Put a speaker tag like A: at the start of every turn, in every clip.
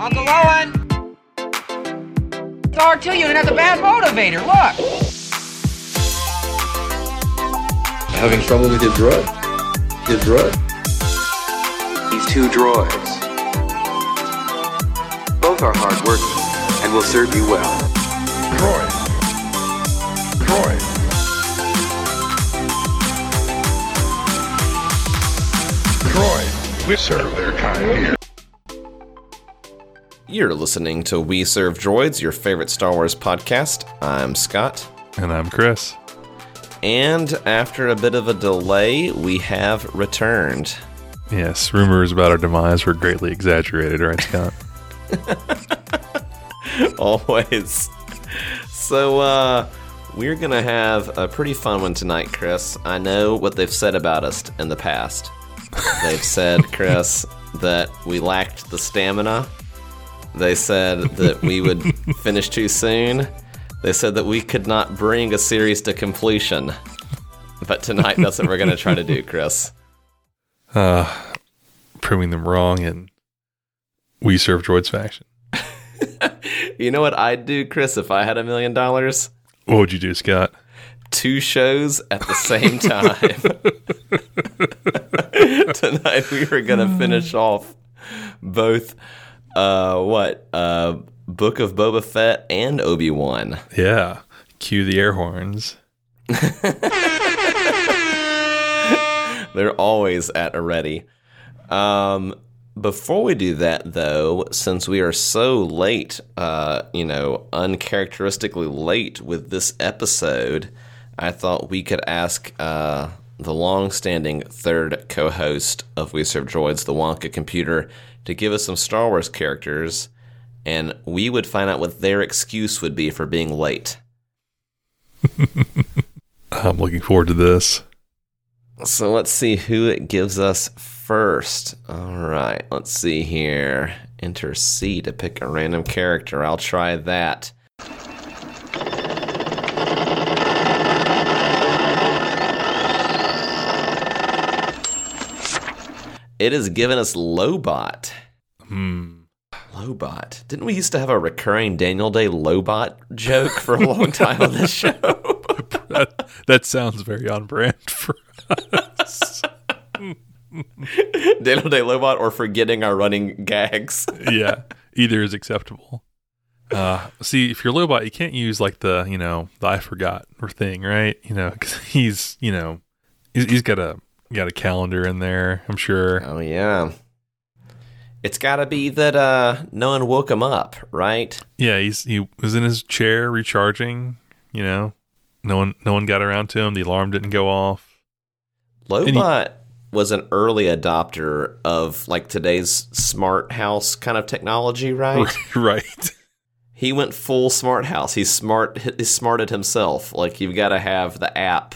A: Uncle Owen! It's the R2 unit has a bad motivator, look!
B: Having trouble with your droid? Your droid?
C: These two droids. Both are hardworking and will serve you well.
D: Droid. Droid. Droid. We serve their kind here.
E: You're listening to We Serve Droids, your favorite Star Wars podcast. I'm Scott.
F: And I'm Chris.
E: And after a bit of a delay, we have returned.
F: Yes, rumors about our demise were greatly exaggerated, right, Scott?
E: Always. So, uh, we're going to have a pretty fun one tonight, Chris. I know what they've said about us in the past. They've said, Chris, that we lacked the stamina. They said that we would finish too soon. They said that we could not bring a series to completion. But tonight, that's what we're going to try to do, Chris.
F: Uh, proving them wrong and we serve droids faction.
E: You know what I'd do, Chris, if I had a million dollars?
F: What would you do, Scott?
E: Two shows at the same time. tonight, we were going to finish off both, uh, what, uh, Book of Boba Fett and Obi Wan.
F: Yeah. Cue the air horns.
E: They're always at a ready. Um, before we do that, though, since we are so late, uh, you know, uncharacteristically late with this episode, I thought we could ask uh, the long-standing third co-host of We Serve Droids, the Wonka Computer, to give us some Star Wars characters, and we would find out what their excuse would be for being late.
F: I'm looking forward to this.
E: So let's see who it gives us first. All right, let's see here. Enter C to pick a random character. I'll try that. It has given us Lobot.
F: Hmm.
E: Lobot. Didn't we used to have a recurring Daniel Day Lobot joke for a long time on this show?
F: That, that sounds very on brand for us.
E: Daniel Day Lobot or forgetting our running gags?
F: yeah. Either is acceptable. Uh, see, if you're Lobot, you can't use like the, you know, the I forgot or thing, right? You know, because he's, you know, he's, he's got a got a calendar in there. I'm sure.
E: Oh yeah. It's got to be that uh, no one woke him up, right?
F: Yeah, he's he was in his chair recharging. You know, no one no one got around to him. The alarm didn't go off.
E: Lobot was an early adopter of like today's smart house kind of technology, right?
F: right.
E: he went full smart house. He's smart. He's smarted himself. Like you've got to have the app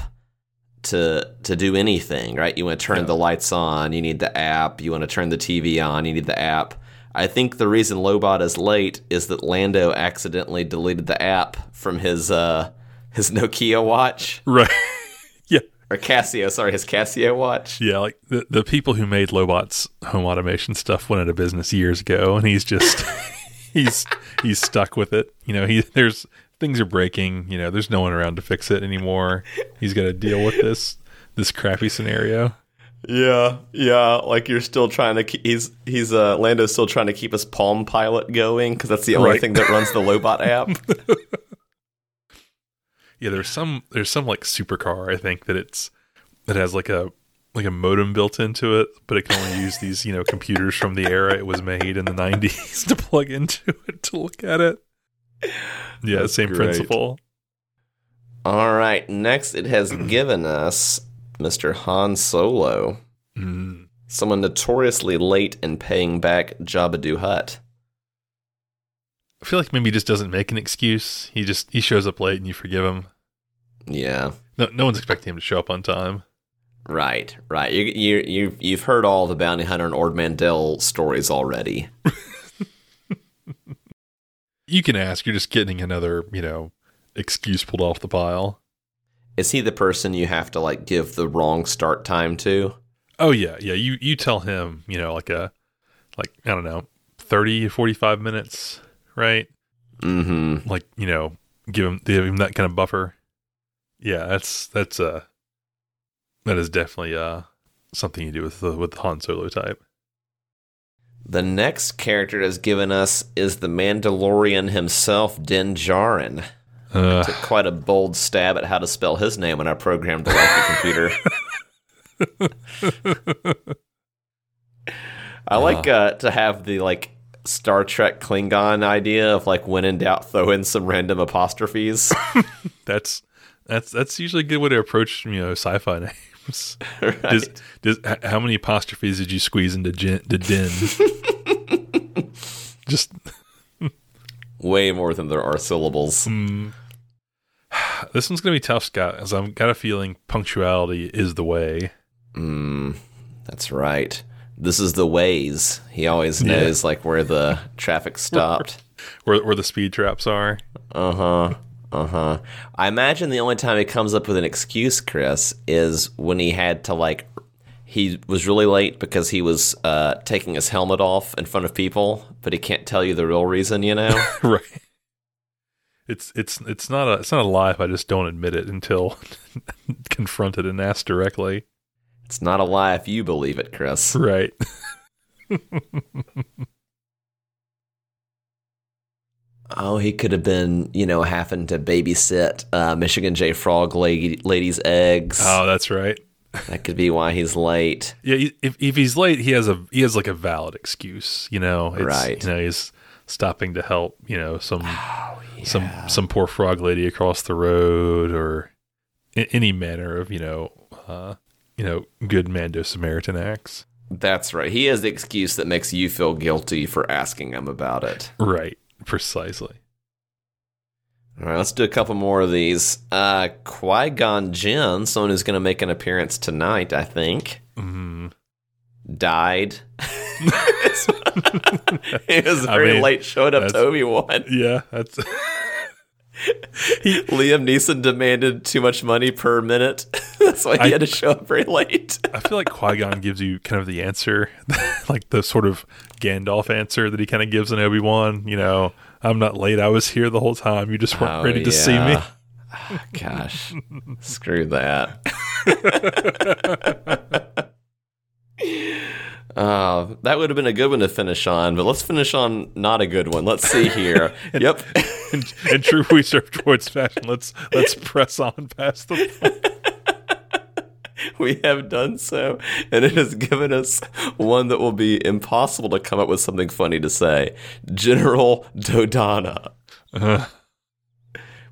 E: to to do anything, right? You want to turn
F: Yeah.
E: the lights on, you need the app. You want to turn the TV on, you need the app. I think the reason Lobot is late is that Lando accidentally deleted the app from his uh his Nokia watch
F: Right. yeah.
E: or Casio, sorry, his Casio watch.
F: Yeah, like the the people who made Lobot's home automation stuff went out of business years ago, and he's just he's he's stuck with it. You know, he there's things are breaking. You know, there's no one around to fix it anymore. He's got to deal with this this crappy scenario.
E: Yeah, yeah. Like you're still trying to. Keep, he's he's uh Lando's still trying to keep his Palm Pilot going because that's the only
F: Right.
E: thing that runs the Lobot app.
F: Yeah, there's some there's some like supercar I think that it's that has like a like a modem built into it, but it can only use these you know computers from the era it was made in the 90s to plug into it to look at it. Yeah,
E: That's
F: same
E: great.
F: principle.
E: All right, next it has given us Mr. Han Solo,
F: Mm.
E: someone notoriously late in paying back Jabba the Hutt.
F: I feel like maybe he just doesn't make an excuse. He just he shows up late and you forgive him.
E: Yeah,
F: No, no one's expecting him to show up on time.
E: right, right. You you you you've heard all the bounty hunter and Ord Mantell stories already.
F: You can ask. You're just getting another you know excuse pulled off the pile.
E: Is he the person you have to like give the wrong start time to?
F: Oh yeah, yeah. You you tell him you know like a like I don't know 30 to 45 minutes, right?
E: Mm-hmm.
F: Like, you know, give him give him that kind of buffer. Yeah, that's that's uh that is definitely uh something you do with the with the Han Solo type.
E: The next character that's given us is the Mandalorian himself, Din Djarin.
F: Uh,
E: Took quite a bold stab at how to spell his name when I programmed the computer. I like uh, to have the like Star Trek Klingon idea of like when in doubt, throw in some random apostrophes.
F: that's that's that's usually a good way to approach you know sci-fi names.
E: right?
F: Does, does, how many apostrophes did you squeeze into Jin, to Din? Just
E: Way more than there are syllables.
F: this one's gonna be tough, Scott, as I've got a feeling punctuality is the way.
E: Mm, that's right. This is the ways. He always
F: Yeah.
E: knows like where the traffic stopped.
F: Where where the speed traps are.
E: Uh huh. Uh huh. I imagine the only time he comes up with an excuse, Chris, is when he had to like. He was really late because he was uh, taking his helmet off in front of people, but he can't tell you the real reason. You know.
F: right. It's it's it's not a it's not a lie if I just don't admit it until confronted and asked directly.
E: it's not a lie if you believe it, Chris.
F: Right.
E: Oh, he could have been, you know, having to babysit uh, Michigan J. Frog lady, lady's eggs.
F: Oh, that's right.
E: That could be why he's late.
F: Yeah, if if he's late, he has a he has like a valid excuse. You know, it's,
E: Right.
F: You know, he's stopping to help. You know, some
E: Oh,
F: some some poor frog lady across the road, or any manner of you know, uh, you know, good Mando Samaritan acts.
E: That's right. He has the excuse that makes you feel guilty for asking him about it.
F: Right. Precisely.
E: All right, let's do a couple more of these. Uh, Qui Gon Jinn, someone who's going to make an appearance tonight, I think,
F: Mm.
E: died. he was
F: I
E: very
F: mean,
E: late showing up to Obi Wan.
F: Yeah, that's
E: Liam Neeson demanded too much money per minute. That's why he
F: I-
E: had to show up very late.
F: I feel like Qui Gon gives you kind of the answer, like the sort of Gandalf answer that he kind of gives in Obi Wan. You know, I'm not late. I was here the whole time. You just weren't
E: Oh,
F: ready to see me.
E: yeah. Ah, gosh, screw that. Uh, that would have been a good one to finish on, but let's finish on not a good one. Let's see here. yep.
F: in, in true we serve droids fashion. Let's let's press on past the.
E: we have done so, and it has given us one that will be impossible to come up with something funny to say. General Dodonna.
F: Uh,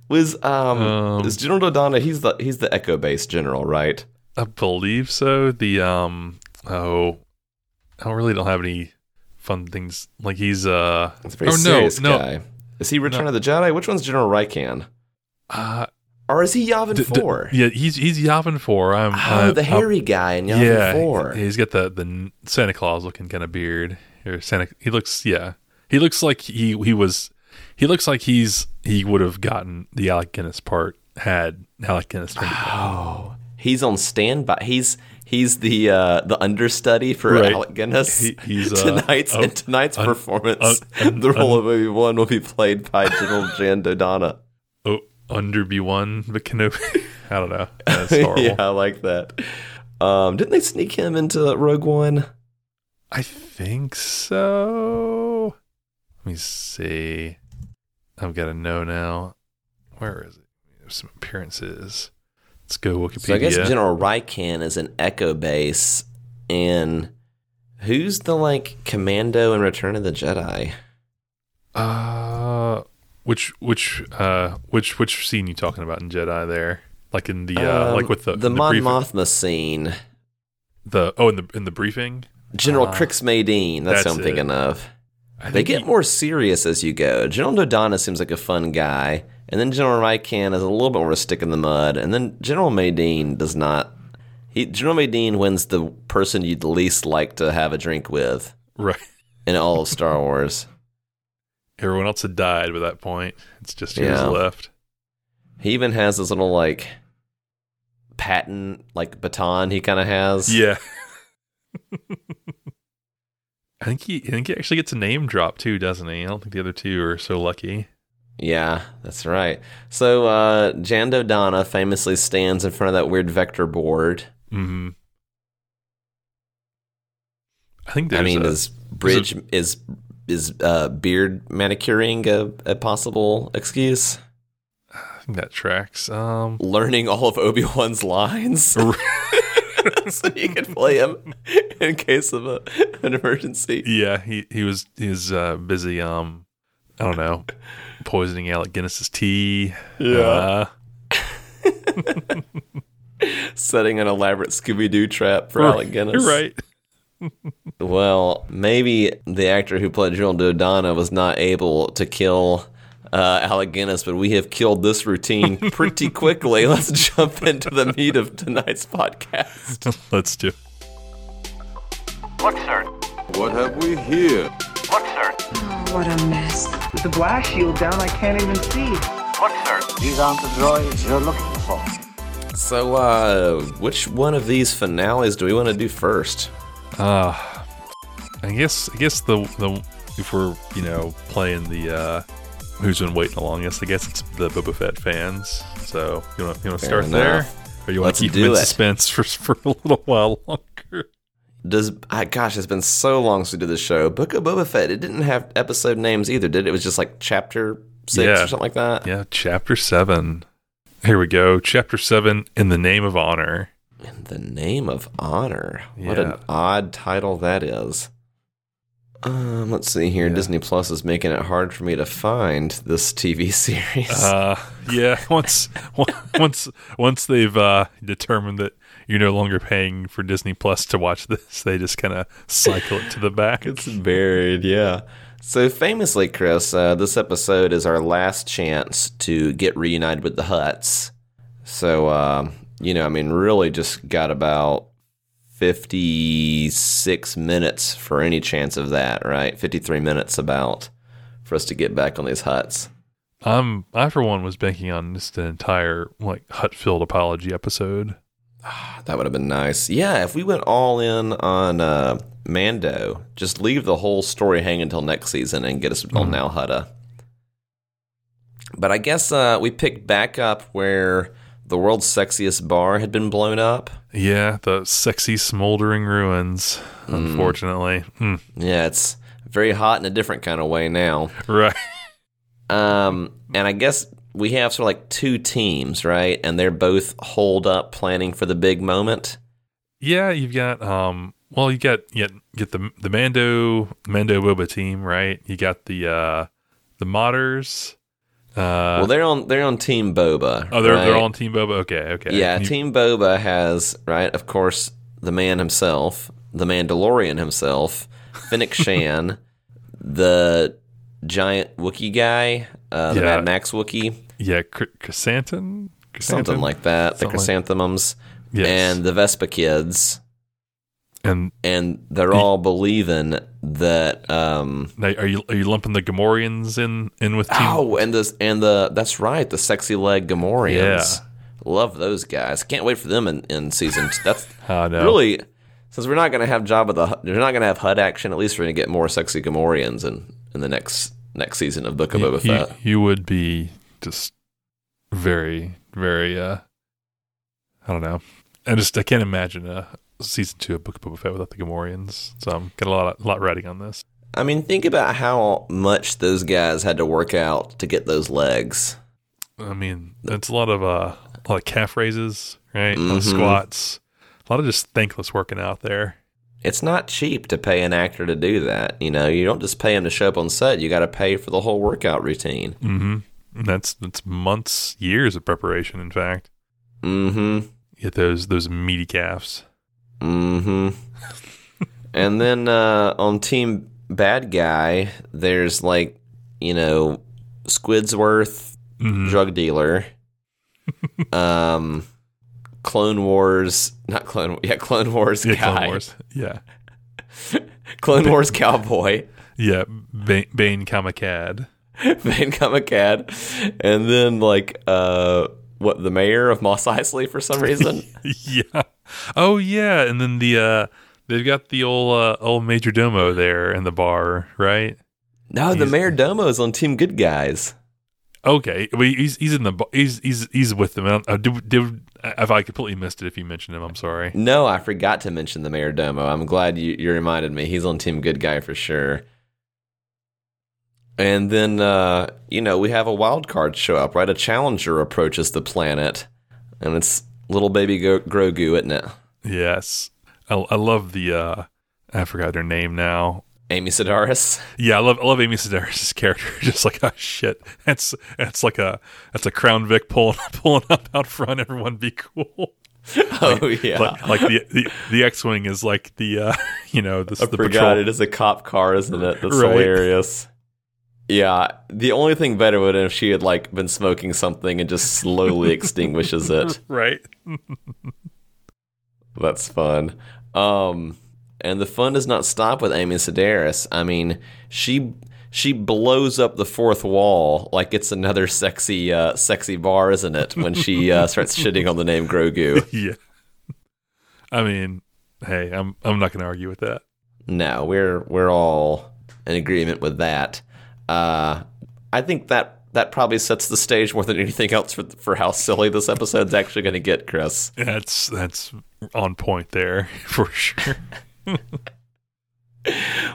E: Was um,
F: Um,
E: is General Dodonna? He's the he's the Echo Base general, right?
F: I believe so. The um oh, I don't really don't have any fun things. Like he's uh
E: That's a very
F: oh
E: serious
F: no no.
E: Is he Return of the Jedi? Which one's General Rieekan?
F: uh,
E: Or is he Yavin
F: d- d-
E: 4?
F: yeah he's he's Yavin four. I'm
E: Oh,
F: I'm-
E: the
F: I'm-
E: hairy guy in Yavin
F: yeah
E: 4.
F: he's got the the Santa Claus looking kind of beard. Or Santa he looks yeah he looks like he he was he looks like he's he would have gotten the Alec Guinness part had Alec Guinness turned.
E: Oh, he's on standby. He's he's the uh, the understudy for
F: Right.
E: Alec Guinness.
F: He- he's, uh,
E: tonight's in tonight's
F: un-
E: performance.
F: un-
E: the role of Obi Wan will be played by General Jan Dodonna.
F: Oh, under B one the Kenobi. I don't know. That's horrible.
E: yeah, I like that. Um, didn't they sneak him into Rogue One?
F: I think so. Let me see. I've got to know now. Where is it? Some appearances. Let's go Wikipedia.
E: So I guess General Rieekan is an Echo base, and who's the like commando in Return of the Jedi?
F: uh, which which uh which which scene you talking about in Jedi there? Like in the uh
E: Um,
F: like with the
E: the
F: in
E: Mon
F: briefing-
E: Mothma scene.
F: the oh in the in the briefing.
E: General
F: Ah,
E: Crix Madine. That's,
F: that's
E: what I'm
F: it.
E: thinking of. They get
F: he-
E: more serious as you go. General Dodonna seems like a fun guy, and then General Rieekan is a little bit more a stick in the mud, and then General Madine does not. He, General Madine wins the person you'd least like to have a drink with
F: right.
E: in all of Star Wars.
F: Everyone else had died by that point. It's just yours
E: Yeah.
F: left.
E: He even has this little like patent like baton he kind of has.
F: Yeah. I think he I think he actually gets a name drop too, doesn't he? I don't think the other two are so lucky.
E: Yeah, that's right. So uh Jan Dodonna famously stands in front of that weird vector board.
F: hmm I think there's
E: I mean,
F: a,
E: is bridge is is uh beard manicuring a, a possible excuse?
F: I think that tracks. Um
E: Learning all of Obi Wan's lines so you can play him in case of a, an emergency.
F: yeah, he he was he was uh, busy um I don't know, poisoning Alec Guinness's tea.
E: Yeah.
F: Uh,
E: Setting an elaborate Scooby Doo trap for Alec Guinness.
F: You're right.
E: Well, maybe the actor who played Joel Dodonna was not able to kill uh, Alec Guinness, but we have killed this routine pretty quickly. Let's jump into the meat of tonight's podcast.
F: Let's do.
G: Look, sir.
H: What have we here?
G: Look, sir.
I: Oh, what a mess.
J: With the blast shield down, I can't even see.
G: Look, sir.
K: These aren't the droids you're looking for.
E: So, uh, which one of these finales do we want to do first?
F: Uh I guess I guess the the if we're you know playing the uh who's been waiting the longest, I guess it's the Boba Fett fans. So you want you want to
E: Fair
F: start there, or you want
E: Let's
F: to keep
E: do
F: them in
E: it.
F: suspense for for a little while longer?
E: Does I gosh, it's been so long since we did the show. Book of Boba Fett. It didn't have episode names either, did it? It was just like chapter six
F: Yeah.
E: or something like that.
F: Yeah, chapter seven. Here we go. Chapter seven. In the name of honor.
E: In the name of honor. What an odd title that is. Um, let's see here.
F: Yeah.
E: Disney Plus is making it hard for me to find this TV series.
F: Uh, yeah. Once once once they've uh, determined that you're no longer paying for Disney Plus to watch this, they just kind of cycle it to the back.
E: it's buried, yeah. So famously, Chris, uh, this episode is our last chance to get reunited with the Hutts. So, uh, you know, I mean, really just got about 56 minutes for any chance of that, right? 53 minutes about for us to get back on these Hutts.
F: I'm I for one was banking on just an entire like Hutfield apology episode.
E: That would have been nice. Yeah, if we went all in on uh, Mando, just leave the whole story hanging until next season and get us on Nal Hutta. But I guess uh, we picked back up where the world's sexiest bar had been blown up.
F: Yeah, the sexy smoldering ruins. Unfortunately, Hmm.
E: Yeah, it's very hot in a different kind of way now.
F: right.
E: Um, and I guess we have sort of like two teams, right? And they're both holed up planning for the big moment.
F: Yeah, you've got um. Well, you got you get get the the Mando Mando Boba team, right? You got the uh the modders. Uh,
E: well, they're on they're on Team Boba.
F: oh, they're they're on Team Boba. Okay, okay.
E: Yeah,
F: You-
E: Team Boba has right, of course, the man himself, the Mandalorian himself, Fennec Shan, the giant Wookiee guy, uh, the
F: Yeah.
E: Mad Max Wookiee,
F: yeah, Chr- Chrysanthemum,
E: something like that, the
F: Something like-
E: Chrysanthemums,
F: Yes.
E: and the Vespa kids,
F: and
E: and they're all believing that. Um,
F: now, are you are you lumping the Gamorreans in in with Team?
E: oh, and this and the that's right, the sexy leg Gamorreans.
F: Yeah.
E: Love those guys. Can't wait for them in, in season. Two. That's
F: Oh, no.
E: really since we're not going to have Jabba the Hutt- we're not going to have Hutt action. At least we're going to get more sexy Gamorreans in in the next next season of Book of
F: you,
E: Boba Fett.
F: you would be just very very uh I don't know. I just I can't imagine a season two of Book of Boba Fett without the Gamorreans. So I'm got a lot a lot riding on this.
E: I mean, think about how much those guys had to work out to get those legs.
F: I mean, it's a lot of uh a lot of calf raises, right? A lot of
E: Mhm.
F: squats. A lot of just thankless working out there.
E: It's not cheap to pay an actor to do that. You know, you don't just pay him to show up on set. You got to pay for the whole workout routine.
F: Mm-hmm. That's that's months, years of preparation. In fact,
E: Mm-hmm.
F: get those those meaty calves.
E: Mm-hmm. and then uh, on Team Bad Guy, there's like, you know, Squidsworth,
F: Mhm.
E: drug dealer. um, Clone Wars, not Clone, yeah, Clone Wars
F: Yeah,
E: guy,
F: Clone Wars. Yeah,
E: Clone Wars cowboy,
F: yeah. Bane, Bane Kamakad.
E: Van Kamikad, and then like uh, what the mayor of Mos Eisley for some reason.
F: yeah. Oh yeah, and then the uh they've got the old uh, old major domo there in the bar, right?
E: No, the Mayor Domo is on Team Good Guys.
F: Okay, well, he's he's in the he's he's he's with them. Uh, did, did, if I completely missed it, if you mentioned him, I'm sorry.
E: No, I forgot to mention the Mayor Domo. I'm glad you, you reminded me. He's on Team Good Guy for sure. And then, uh, you know, we have a wild card show up, right? A challenger approaches the planet, and it's little baby Go- Grogu, isn't it?
F: Yes, I, I love the uh, I forgot her name now.
E: Amy Sedaris.
F: Yeah, I love I love Amy Sedaris' character. Just like oh shit, that's that's like a that's a Crown Vic pulling pulling up out front. Everyone be cool.
E: Oh yeah,
F: Like, like the the, the X wing is like the uh, you know the,
E: I
F: the
E: forgot
F: patrol.
E: it is a cop car, isn't it? That's
F: Right.
E: hilarious. Yeah, the only thing better would have if she had like been smoking something and just slowly extinguishes it.
F: right.
E: That's fun. Um, and the fun does not stop with Amy Sedaris. I mean, she she blows up the fourth wall like it's another sexy uh, sexy bar, isn't it? When she uh, starts shitting on the name Grogu.
F: yeah. I mean, hey, I'm I'm not going to argue with that.
E: No, we're we're all in agreement with that. Uh, I think that that probably sets the stage more than anything else for for how silly this episode's actually going to get, Chris.
F: That's that's on point there for sure.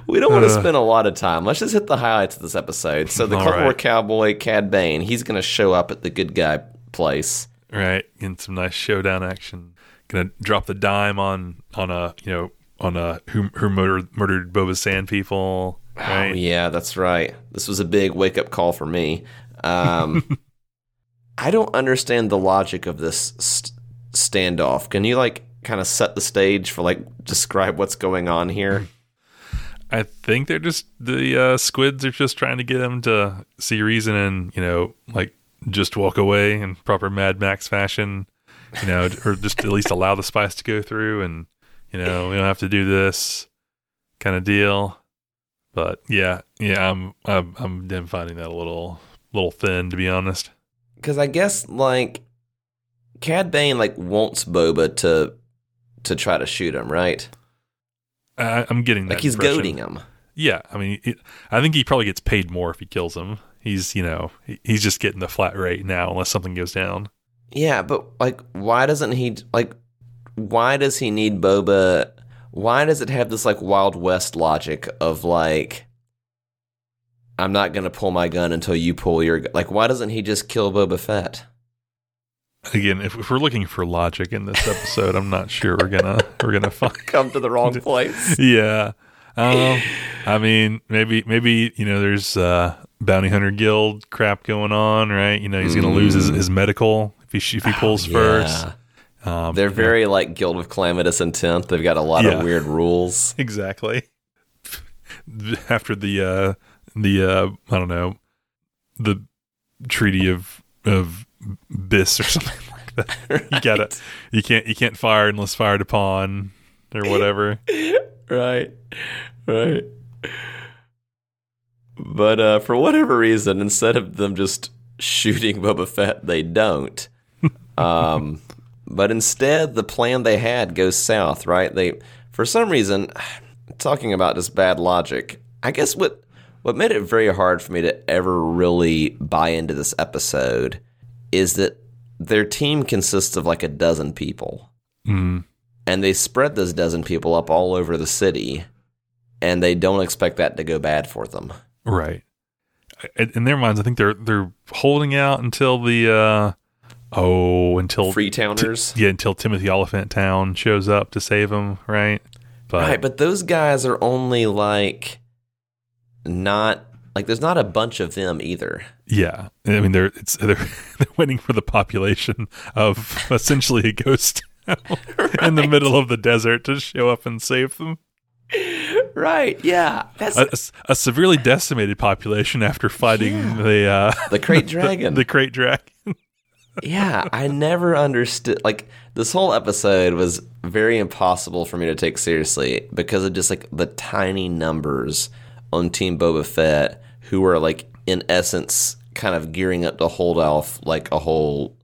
E: We don't want to
F: Uh.
E: spend a lot of time. Let's just hit the highlights of this episode. So the Clone
F: right.
E: War cowboy Cad Bane, he's going to show up at the good guy place.
F: right, getting some nice showdown action. Gonna drop the dime on on a you know on a who who murdered murdered Boba Sand people. Right.
E: Oh yeah, that's right. This was a big wake up call for me. Um, I don't understand the logic of this st- standoff. Can you like kind of set the stage for like describe what's going on here?
F: I think they're just the uh, squids are just trying to get him to see reason and you know like just walk away in proper Mad Max fashion, you know, or just at least allow the spice to go through and you know we don't have to do this kind of deal. But yeah, yeah, I'm I'm I'm then finding that a little little thin to be honest.
E: Because I guess like Cad Bane like wants Boba to to try to shoot him, right?
F: I, I'm getting that
E: Like he's
F: impression.
E: goading him.
F: Yeah, I mean, it, I think he probably gets paid more if he kills him. He's you know he- he's just getting the flat rate now unless something goes down.
E: Yeah, but like, why doesn't he like? Why does he need Boba? Why does it have this like Wild West logic of like, I'm not gonna pull my gun until you pull your gun? Like, why doesn't he just kill Boba Fett?
F: Again, if, if we're looking for logic in this episode, I'm not sure we're gonna we're gonna find.
E: Come to the wrong place.
F: Yeah, um, I mean, maybe maybe you know, there's uh, bounty hunter guild crap going on, right? You know, he's gonna lose his, his medical if he if he pulls first.
E: Yeah.
F: Um,
E: They're very like Guild of Calamitous Intent. They've got a lot
F: Yeah.
E: of weird rules.
F: exactly after the uh the uh i don't know the treaty of of bis or something like that. You gotta you can't you can't fire unless fired upon or whatever.
E: Right. Right. But uh for whatever reason instead of them just shooting boba fett they don't. Um but instead the plan they had goes south right? They for some reason talking about just bad logic i guess what what made it very hard for me to ever really buy into this episode is that their team consists of like a dozen people.
F: Mm,
E: and they spread those dozen people up all over the city and they don't expect that to go bad for them.
F: Right. In, their minds i think they're they're holding out until the uh oh until
E: freetowners
F: yeah until timothy olyphant town shows up to save them right? But
E: right but those guys are only like not like there's not a bunch of them either.
F: Yeah, I mean they're it's they're they're waiting for the population of essentially a ghost town in the middle of the desert to show up and save them.
E: right. Yeah. That's
F: A, a severely decimated population after fighting the uh,
E: the crate dragon.
F: the, crate dragon.
E: yeah, I never understood. Like this whole episode was very impossible for me to take seriously because of just like the tiny numbers on Team Boba Fett, who were like in essence kind of gearing up to hold off like a whole,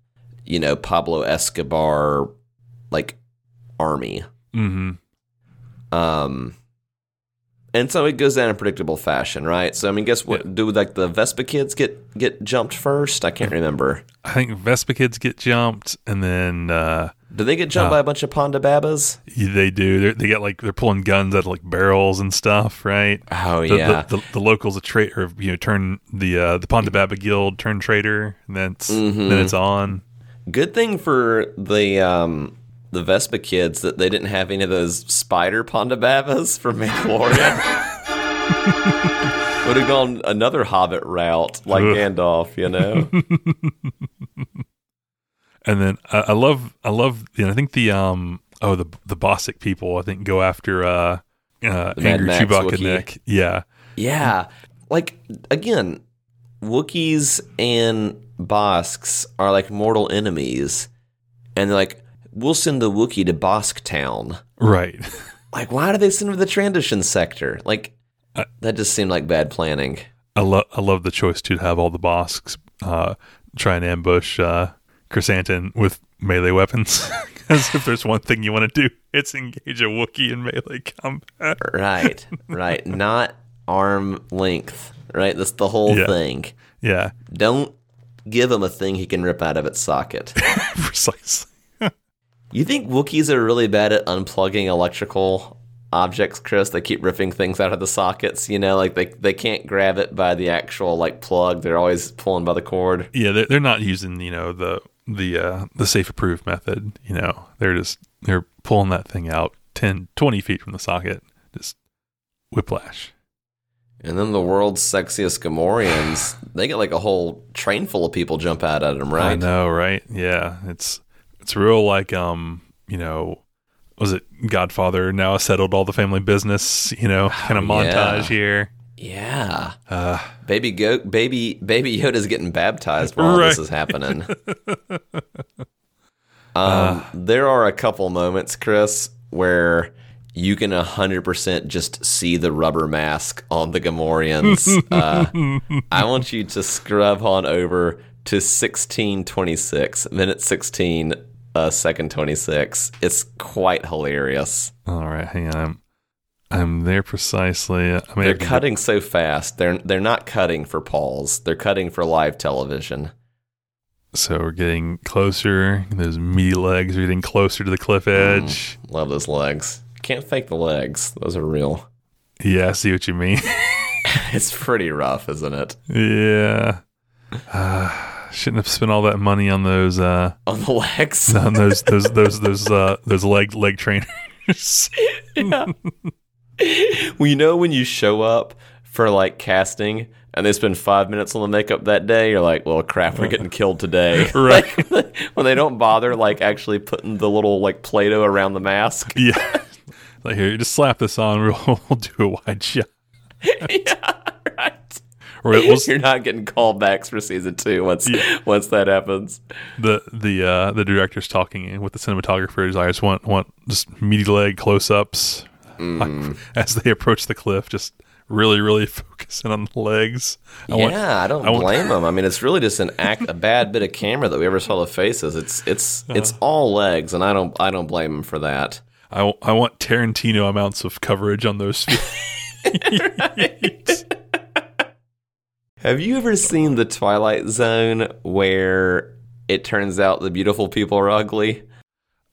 E: you know, Pablo Escobar like army.
F: hmm
E: Um, and so it goes down in predictable fashion, right? So I mean, guess what? Do like the Vespa kids get get jumped first? I can't remember.
F: I think Vespa kids get jumped, and then uh,
E: Do they get jumped
F: Uh,
E: by a bunch of Ponda Babas?
F: they do. They're, they get like they're pulling guns out of like barrels and stuff, right?
E: Oh
F: the,
E: yeah.
F: the, the, the locals a traitor, you know, turn the uh, the Ponda Baba Guild turn traitor, and then it's
E: Mhm.
F: then it's on.
E: Good thing for the um the Vespa kids that they didn't have any of those spider Ponda Babas from Mandalorian. Would have gone another Hobbit route like
F: Ugh.
E: Gandalf, you know.
F: And then I, I love I love you know, I think the um oh the the Bossk people I think go after uh uh
E: The
F: angry
E: Max
F: Chewbacca
E: Wookiee.
F: neck. Yeah.
E: Yeah. Like again, Wookiees and Bosks are like mortal enemies. And they're like, we'll send the Wookiee to Bosk Town.
F: Right.
E: Like, why do they send him to the transition sector? Like
F: Uh,
E: that just seemed like bad planning.
F: I love I love the choice to have all the Bosks uh try and ambush uh Chrysanthemum with melee weapons. Because if there's one thing you want to do, it's engage a Wookiee in melee combat.
E: Right, right. Not arm length, right? That's the whole
F: Yeah.
E: thing.
F: Yeah,
E: Don't give him a thing he can rip out of its socket.
F: precisely.
E: you think Wookiees are really bad at unplugging electrical objects, Chris? They keep ripping things out of the sockets, you know, like they they can't grab it by the actual like plug. They're always pulling by the cord.
F: Yeah, they're, they're not using you know the the uh, the safe approved method. You know, they're just they're pulling that thing out 10, 20 feet from the socket, just whiplash.
E: And then the world's sexiest Gamorreans, they get like a whole train full of people jump out at them, right?
F: I know, right? Yeah, it's it's real like um you know was it Godfather now has settled all the family business you know kind of
E: Oh, yeah.
F: montage here.
E: Yeah.
F: Uh,
E: Baby goat, baby, baby Yoda's getting baptized while
F: Right.
E: this is happening. um, there are a couple moments, Chris, where you can hundred percent just see the rubber mask on the Gamorreans. uh, I want you to scrub on over to sixteen twenty six, minute sixteen, uh, second twenty six. It's quite hilarious.
F: all right, hang on. I'm, I'm there precisely. I mean,
E: They're cutting so fast. They're they're not cutting for Pauls. They're cutting for live television.
F: So we're getting closer. Those meaty legs are getting closer to the cliff edge.
E: Love those legs. Can't fake the legs. Those are real.
F: Yeah, I see what you mean.
E: It's pretty rough, isn't it?
F: yeah. Uh, shouldn't have spent all that money on those uh
E: On the legs.
F: on those those those those uh those leg leg trainers.
E: well, you know when you show up for like casting and they spend five minutes on the makeup that day, you're like, well, crap, we're getting killed today.
F: Right.
E: Like, when they don't bother like actually putting the little like Play-Doh around the mask.
F: yeah. Like here, just slap this on. We'll, we'll do a wide shot.
E: yeah, right.
F: Or we'll,
E: You're not getting callbacks for season two once
F: Yeah.
E: once that happens.
F: the the uh the director's talking with the cinematographers. I just want want just meaty leg close ups
E: Mm.
F: as they approach the cliff. Just really really focusing on the legs. I
E: yeah,
F: want-
E: I don't
F: I
E: blame them. I mean, it's really just an act, a bad bit of camera that we ever saw the faces. It's it's
F: Uh-huh.
E: it's all legs, and I don't I don't blame them for that.
F: I, I want Tarantino amounts of coverage on those. feet.
E: Have you ever seen the Twilight Zone where it turns out the beautiful people are ugly?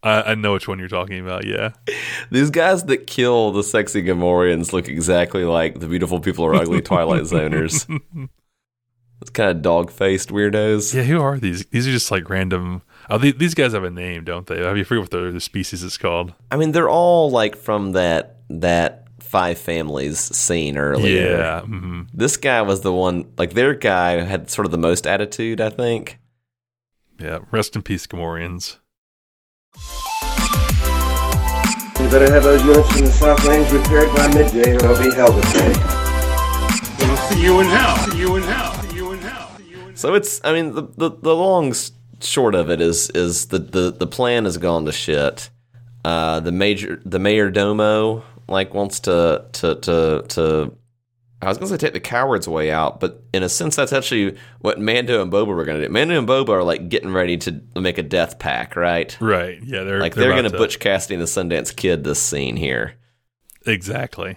F: I, I know which one you're talking about. Yeah,
E: These guys that kill the sexy Gamorreans look exactly like the beautiful people are ugly Twilight Zoners. It's kind of dog faced weirdos.
F: yeah. Who are these? These are just like random. Oh, the- these guys have a name, don't they? I mean, I forget what the, species is called.
E: I mean, they're all like from that that Five Families scene earlier.
F: Yeah. mhm.
E: This guy was the one, like their guy had sort of the most attitude, I think.
F: Yeah. Rest in peace, Gamorreans.
K: You better have those units in the South Lanes repaired by midday or they'll be held at bay.
D: See you in hell. See you in hell. See you in hell. See you in
E: So it's, I mean, the the, the long short of it is is the, the, the plan has gone to shit. Uh, the major the mayor domo like wants to to to to. I was gonna say take the coward's way out, but in a sense, that's actually what Mando and Boba were gonna do. Mando and Boba are like getting ready to make a death pack, right?
F: Right. Yeah. They're
E: Like they're,
F: about
E: gonna Butch Cassidy and the Sundance Kid this scene here.
F: Exactly.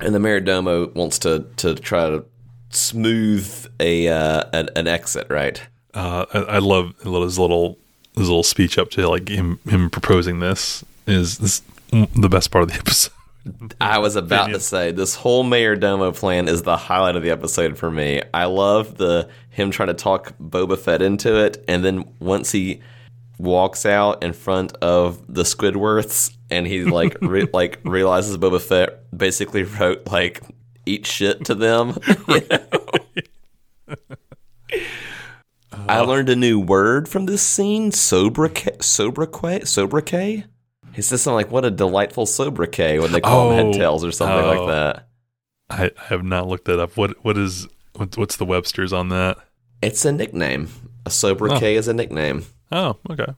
E: And the Mayordomo wants to to try to smooth a uh, an, an exit, right?
F: Uh, I, I love his little his little speech up to like him him proposing this is this the best part of the episode.
E: I was about to say this whole Mayordomo plan is the highlight of the episode for me. I love the him trying to talk Boba Fett into it, and then once he walks out in front of the Squidworths, and he like re- like realizes Boba Fett basically wrote like "eat shit" to them. I learned a new word from this scene: sobriquet, sobriquet, sobriquet. He says something like, "What a delightful sobriquet" when they call
F: Oh.
E: head tails or something
F: Oh.
E: like that.
F: I, I have not looked that up. What what is what, what's the Webster's on that?
E: It's a nickname. A sobriquet is a nickname.
F: Oh, okay.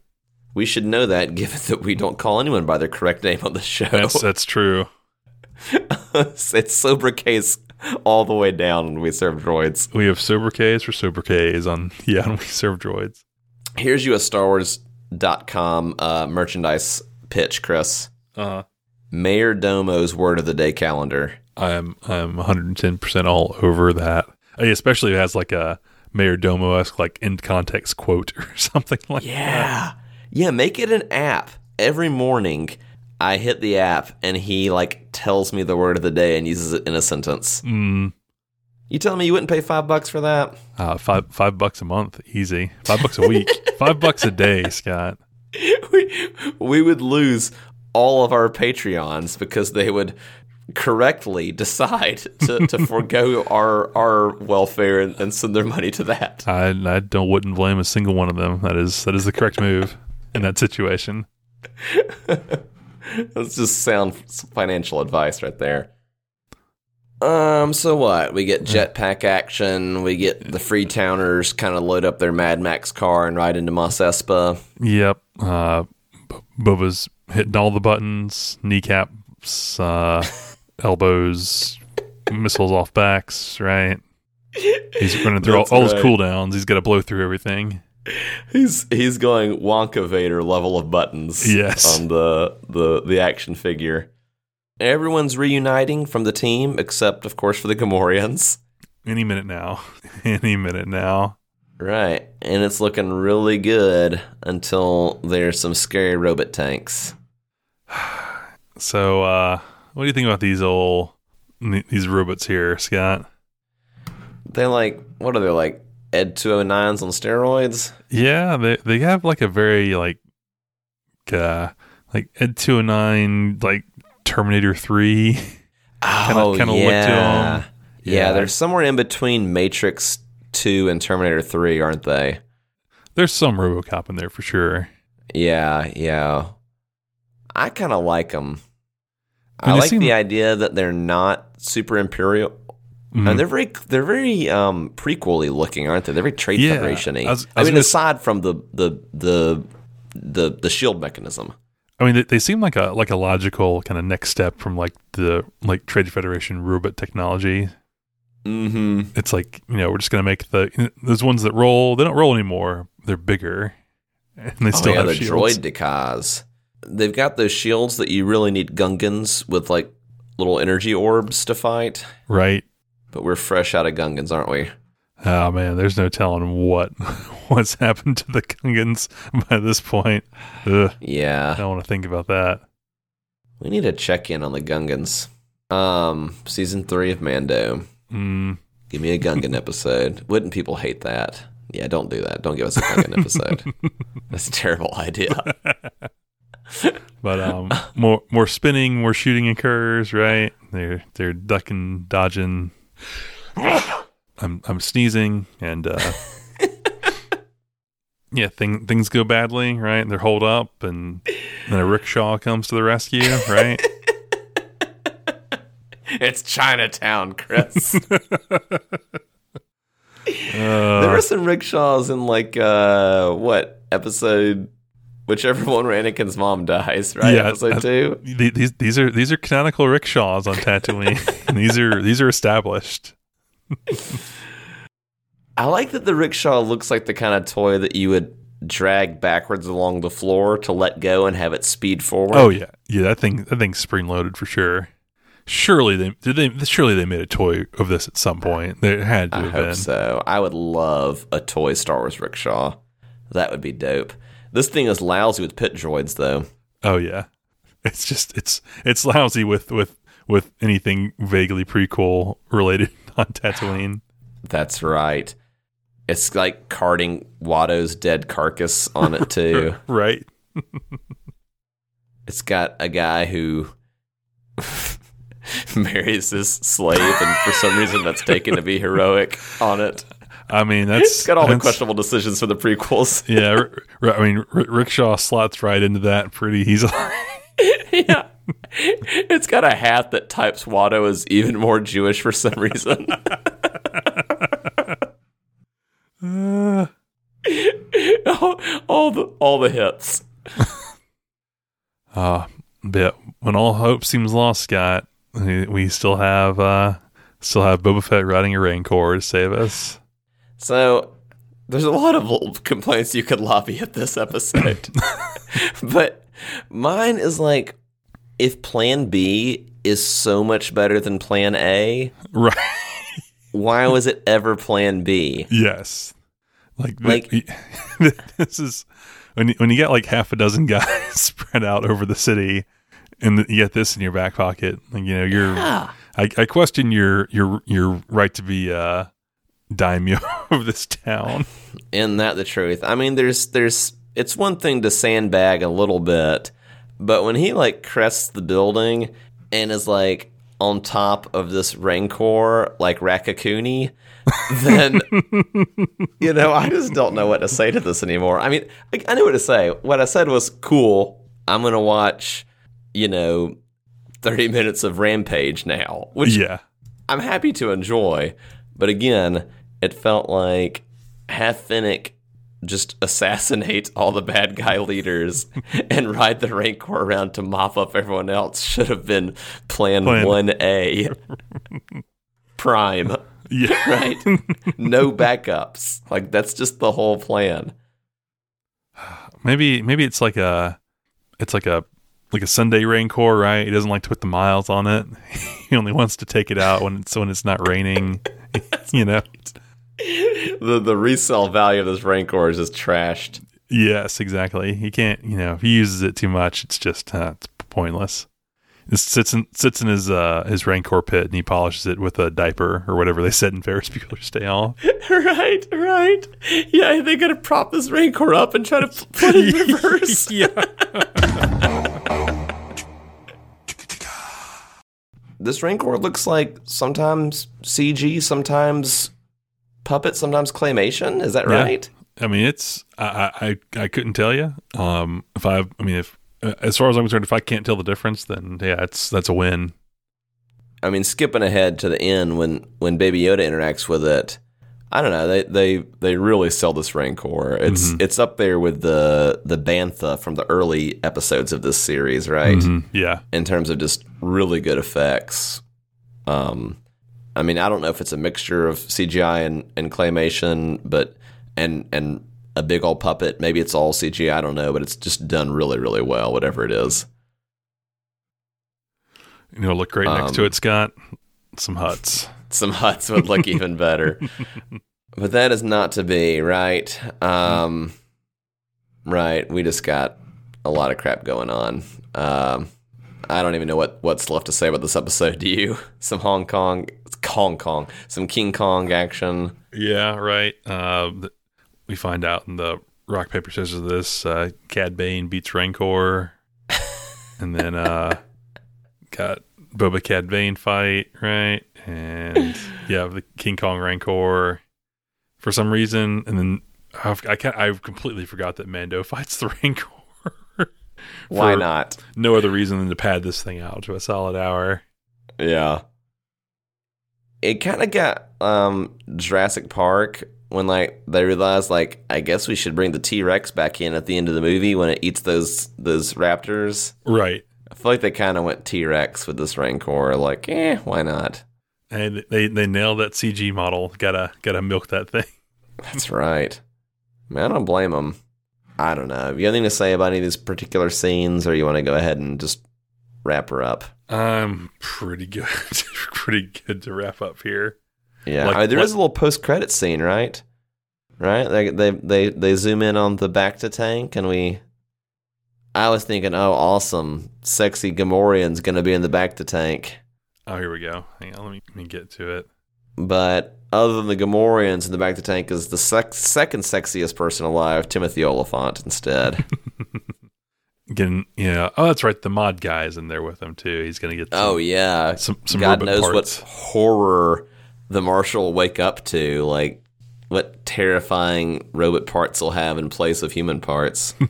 E: We should know that, given that we don't call anyone by their correct name on the show.
F: That's that's true.
E: it's sobriquets all the way down when we serve droids.
F: We have sobriquets for sobriquets on yeah, and we serve droids.
E: Here's you a Star Wars.com uh, merchandise pitch, Chris.
F: Uh
E: Mayor Domo's word of the day calendar.
F: I'm I'm 110 percent all over that. Especially if it has like a Mayor Domo esque like in context quote or something like that.
E: Yeah. Yeah, make it an app. Every morning I hit the app and he like tells me the word of the day and uses it in a sentence.
F: Mm,
E: You telling me you wouldn't pay five bucks for that?
F: uh, five five bucks a month, easy. Five bucks a week. five bucks a day, Scott.
E: we, we would lose all of our Patreons because they would correctly decide to, to forego our our welfare and, and send their money to that.
F: I I don't wouldn't blame a single one of them. That is that is the correct move in that situation.
E: That's just sound financial advice right there. Um, so what? We get jetpack action. We get the Freetowners kind of load up their Mad Max car and ride into Mos Espa.
F: Yep. Uh, B- Boba's hitting all the buttons, kneecaps, uh, elbows, missiles off backs. Right. He's running through all, all his
E: right.
F: cooldowns. He's got to blow through everything.
E: He's he's going Wonka Vader level of buttons.
F: Yes.
E: on the the the action figure. Everyone's reuniting from the team, except of course for the Gamorreans.
F: Any minute now. Any minute now.
E: Right, and it's looking really good until there's some scary robot tanks.
F: So, uh, what do you think about these old these robots here, Scott?
E: They like what are they like? Ed two oh nines on steroids.
F: Yeah, they they have like a very like uh like Ed two oh nine like Terminator three.
E: Oh
F: look to
E: yeah. yeah,
F: Yeah.
E: They're somewhere in between Matrix two and Terminator three, aren't they?
F: There's some RoboCop in there for sure.
E: Yeah, yeah. I kind of like them.
F: I mean,
E: I like
F: seem-
E: the idea that they're not super imperial.
F: Mhm.
E: And they're very, they're very um, prequely looking, aren't they? They're very trade
F: Yeah,
E: federation-y.
F: I was-
E: I,
F: I
E: mean,
F: s-
E: aside from the the the the the shield mechanism.
F: I mean, they, they seem like a like a logical kind of next step from like the like Trade Federation robot technology.
E: Mm-hmm.
F: It's like you know we're just gonna make the those ones that roll. They don't roll anymore. They're bigger, and they
E: Oh
F: still
E: yeah,
F: have
E: the
F: shields.
E: droidekas. They've got those shields that you really need Gungans with like little energy orbs to fight.
F: right?
E: But we're fresh out of Gungans, aren't we?
F: Oh man, there's no telling what what's happened to the Gungans by this point. Ugh, I don't want to think about that.
E: We need to check in on the Gungans. Um, season three of Mando.
F: Mm,
E: Give me a Gungan episode. Wouldn't people hate that? Yeah, don't do that. Don't give us a Gungan episode. That's a terrible idea.
F: but um, more more spinning, more shooting occurs. Right? They're they're ducking, dodging. I'm I'm sneezing and uh, yeah, thing, things go badly. Right? They're holed up, and then a rickshaw comes to the rescue. Right?
E: it's Chinatown, Chris.
F: Uh,
E: there were some rickshaws in like uh what episode whichever one where Anakin's mom dies, right?
F: Yeah,
E: episode
F: uh,
E: two.
F: The- these these are these are canonical rickshaws on Tatooine. and these are these are established.
E: I like that the rickshaw looks like the kind of toy that you would drag backwards along the floor to let go and have it speed forward.
F: Oh yeah, yeah. That thing, that thing's spring loaded for sure. Surely they did they. Surely they made a toy of this at some point. There had to
E: I
F: have
E: hope
F: been.
E: so. I would love a toy Star Wars rickshaw. That would be dope. This thing is lousy with pit droids, though.
F: Oh yeah, it's just it's it's lousy with with with anything vaguely prequel related on Tatooine.
E: That's right. It's like carting Watto's dead carcass on it too.
F: right.
E: it's got a guy who marries his slave, and for some reason that's taken to be heroic on it.
F: I mean, that's
E: It's got all the questionable decisions for the prequels.
F: Yeah, I mean, rickshaw slots right into that pretty easily.
E: yeah. It's got a hat that types Watto as even more Jewish for some reason.
F: Uh,
E: all, all the all the hits.
F: Uh, but when all hope seems lost, Scott, we, we still have uh, still have Boba Fett riding a Rancor to save us.
E: So there's a lot of complaints you could lobby at this episode. but mine is like if plan B is so much better than plan A,
F: Right.
E: why was it ever plan B?
F: Yes. Like,
E: Like-
F: this is when you, when you get like half a dozen guys spread out over the city, and you get this in your back pocket. Like you know, you're.
E: Yeah.
F: I, I question your your your right to be uh, daimyo of this town.
E: Isn't that the truth? I mean, there's there's it's one thing to sandbag a little bit, but when he like crests the building and is like on top of this rancor like Rakakuni, then you know I just don't know what to say to this anymore. I mean, I, I knew what to say. What I said was cool. I'm gonna watch, you know, 30 minutes of Rampage now, which
F: yeah.
E: I'm happy to enjoy, but again, it felt like Half Fennec just assassinate all the bad guy leaders and ride the Rancor around to mop up everyone else should have been plan,
F: Plan-
E: 1A. Prime,
F: Yeah.
E: right? no backups. Like that's just the whole plan.
F: Maybe maybe it's like a it's like a like a Sunday Rancor, right? He doesn't like to put the miles on it. he only wants to take it out when it's when it's not raining. you know.
E: The the resale value of this Rancor is just trashed.
F: Yes, exactly. He can't, you know, if he uses it too much, it's just uh, it's pointless. It sits in sits in his uh his Rancor pit and he polishes it with a diaper or whatever they said in Ferris Bueller's Day Off.
E: right, right. Yeah, they gotta prop this Rancor up and try to put it in reverse.
F: yeah.
E: this Rancor looks like sometimes CG, sometimes puppet, sometimes claymation. Is that
F: Yeah.
E: right?
F: I mean, it's I I I couldn't tell you. Um, if I I mean, if uh, as far as I'm concerned, if I can't tell the difference, then yeah, it's that's a win.
E: I mean, skipping ahead to the end when when Baby Yoda interacts with it, I don't know. They they they really sell this Rancor. It's
F: Mhm.
E: it's up there with the the Bantha from the early episodes of this series, right?
F: Mhm, Yeah,
E: in terms of just really good effects. Um, I mean, I don't know if it's a mixture of CGI and, and claymation, but and and a big old puppet. Maybe it's all CGI. I don't know, but it's just done really, really well. Whatever it is.
F: you know, look great next to
E: Um,
F: it, Scott. Some Hutts.
E: Some Hutts would look even better, but that is not to be, right? Um, right. We just got a lot of crap going on. Um, I don't even know what, what's left to say about this episode. Do you? Some Hong Kong, Hong Kong, some King Kong action.
F: Yeah, right. Uh, we find out in the rock paper scissors of this, uh, Cad Bane beats Rancor, and then uh, got Boba Cad Bane fight, right? And yeah, the King Kong Rancor for some reason, and then I've, I can't, I completely forgot that Mando fights the Rancor.
E: Why not?
F: No other reason than to pad this thing out to a solid hour.
E: Yeah. It kind of got um, Jurassic Park when like they realized like I guess we should bring the T Rex back in at the end of the movie when it eats those those raptors.
F: Right.
E: I feel like they kind of went T Rex with this Rancor. Like, eh, why not?
F: And they they nailed that CG model. Gotta gotta milk that thing.
E: That's right. Man, I don't blame them. I don't know. Have You have anything to say about any of these particular scenes, or you want to go ahead and just wrap her up?
F: I'm pretty good. pretty good to wrap up here.
E: Yeah,
F: Like-
E: I mean, there is
F: like-
E: a little post credit scene, right? Right? They, they they they zoom in on the bacta tank, and we. I was thinking, oh, awesome, sexy Gamorrean's gonna be in the bacta tank,
F: Oh, here we go. Hang on, let me, let me get to it.
E: but other than the Gamorreans in the bacta tank is the sec- second sexiest person alive, Timothy Olyphant, instead.
F: Getting, yeah. Oh, that's right. The mod guy is in there with him too. He's gonna get. Some,
E: oh yeah,
F: some some
E: God knows
F: parts.
E: what horror the Marshal will wake up to, like what terrifying robot parts he'll have in place of human parts.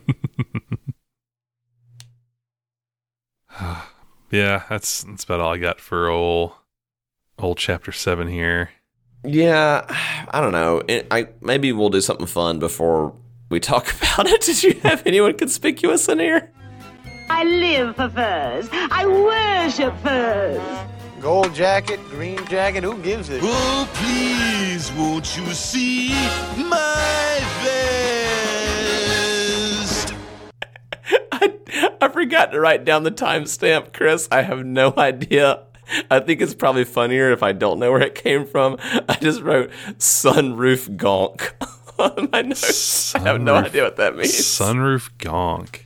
F: Yeah, that's that's about all I got for old old chapter seven here.
E: Yeah, I don't know. It, I maybe we'll do something fun before we talk about it. Did you have anyone conspicuous in here?
I: I live for furs. I worship furs.
L: Gold jacket, green jacket, who gives it?
M: Oh, please, won't you see my vest?
E: I, I forgot to write down the timestamp, Chris. I have no idea. I think it's probably funnier if I don't know where it came from. I just wrote sunroof gonk on my notes. I have no idea what that means.
F: Sunroof gonk.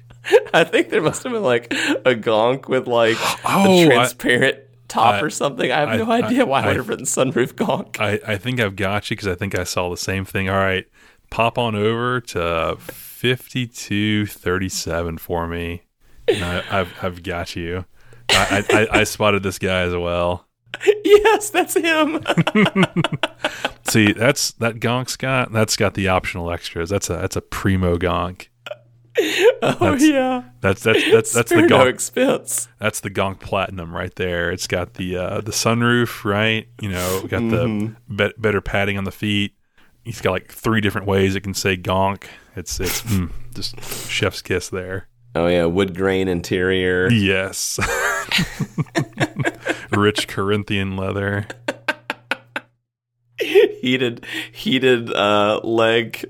E: I think there must have been like a gonk with like
F: Oh, I-
E: a transparent top
F: I-
E: or something. I have
F: I-
E: no idea why I,
F: I-
E: would have written sunroof gonk.
F: I, I think I've got you because I think I saw the same thing. All right, pop on over to fifty two thirty seven for me. And I, I've I've got you. I, I, I, I spotted this guy as well.
E: yes, that's him.
F: See, that's that gonk's got. That's got the optional extras. That's a that's a primo gonk.
E: oh
F: That's-
E: yeah,
F: That's that's that's that's the
E: Spare no
F: gonk.
E: expense.
F: That's the gonk platinum right there. It's got the uh, the sunroof, right? You know, got
E: Mhm.
F: the bet better padding on the feet. He's got like three different ways it can say gonk. It's it's mm, just chef's kiss there.
E: Oh yeah, wood grain interior.
F: Yes. Rich Corinthian leather.
E: heated heated uh leg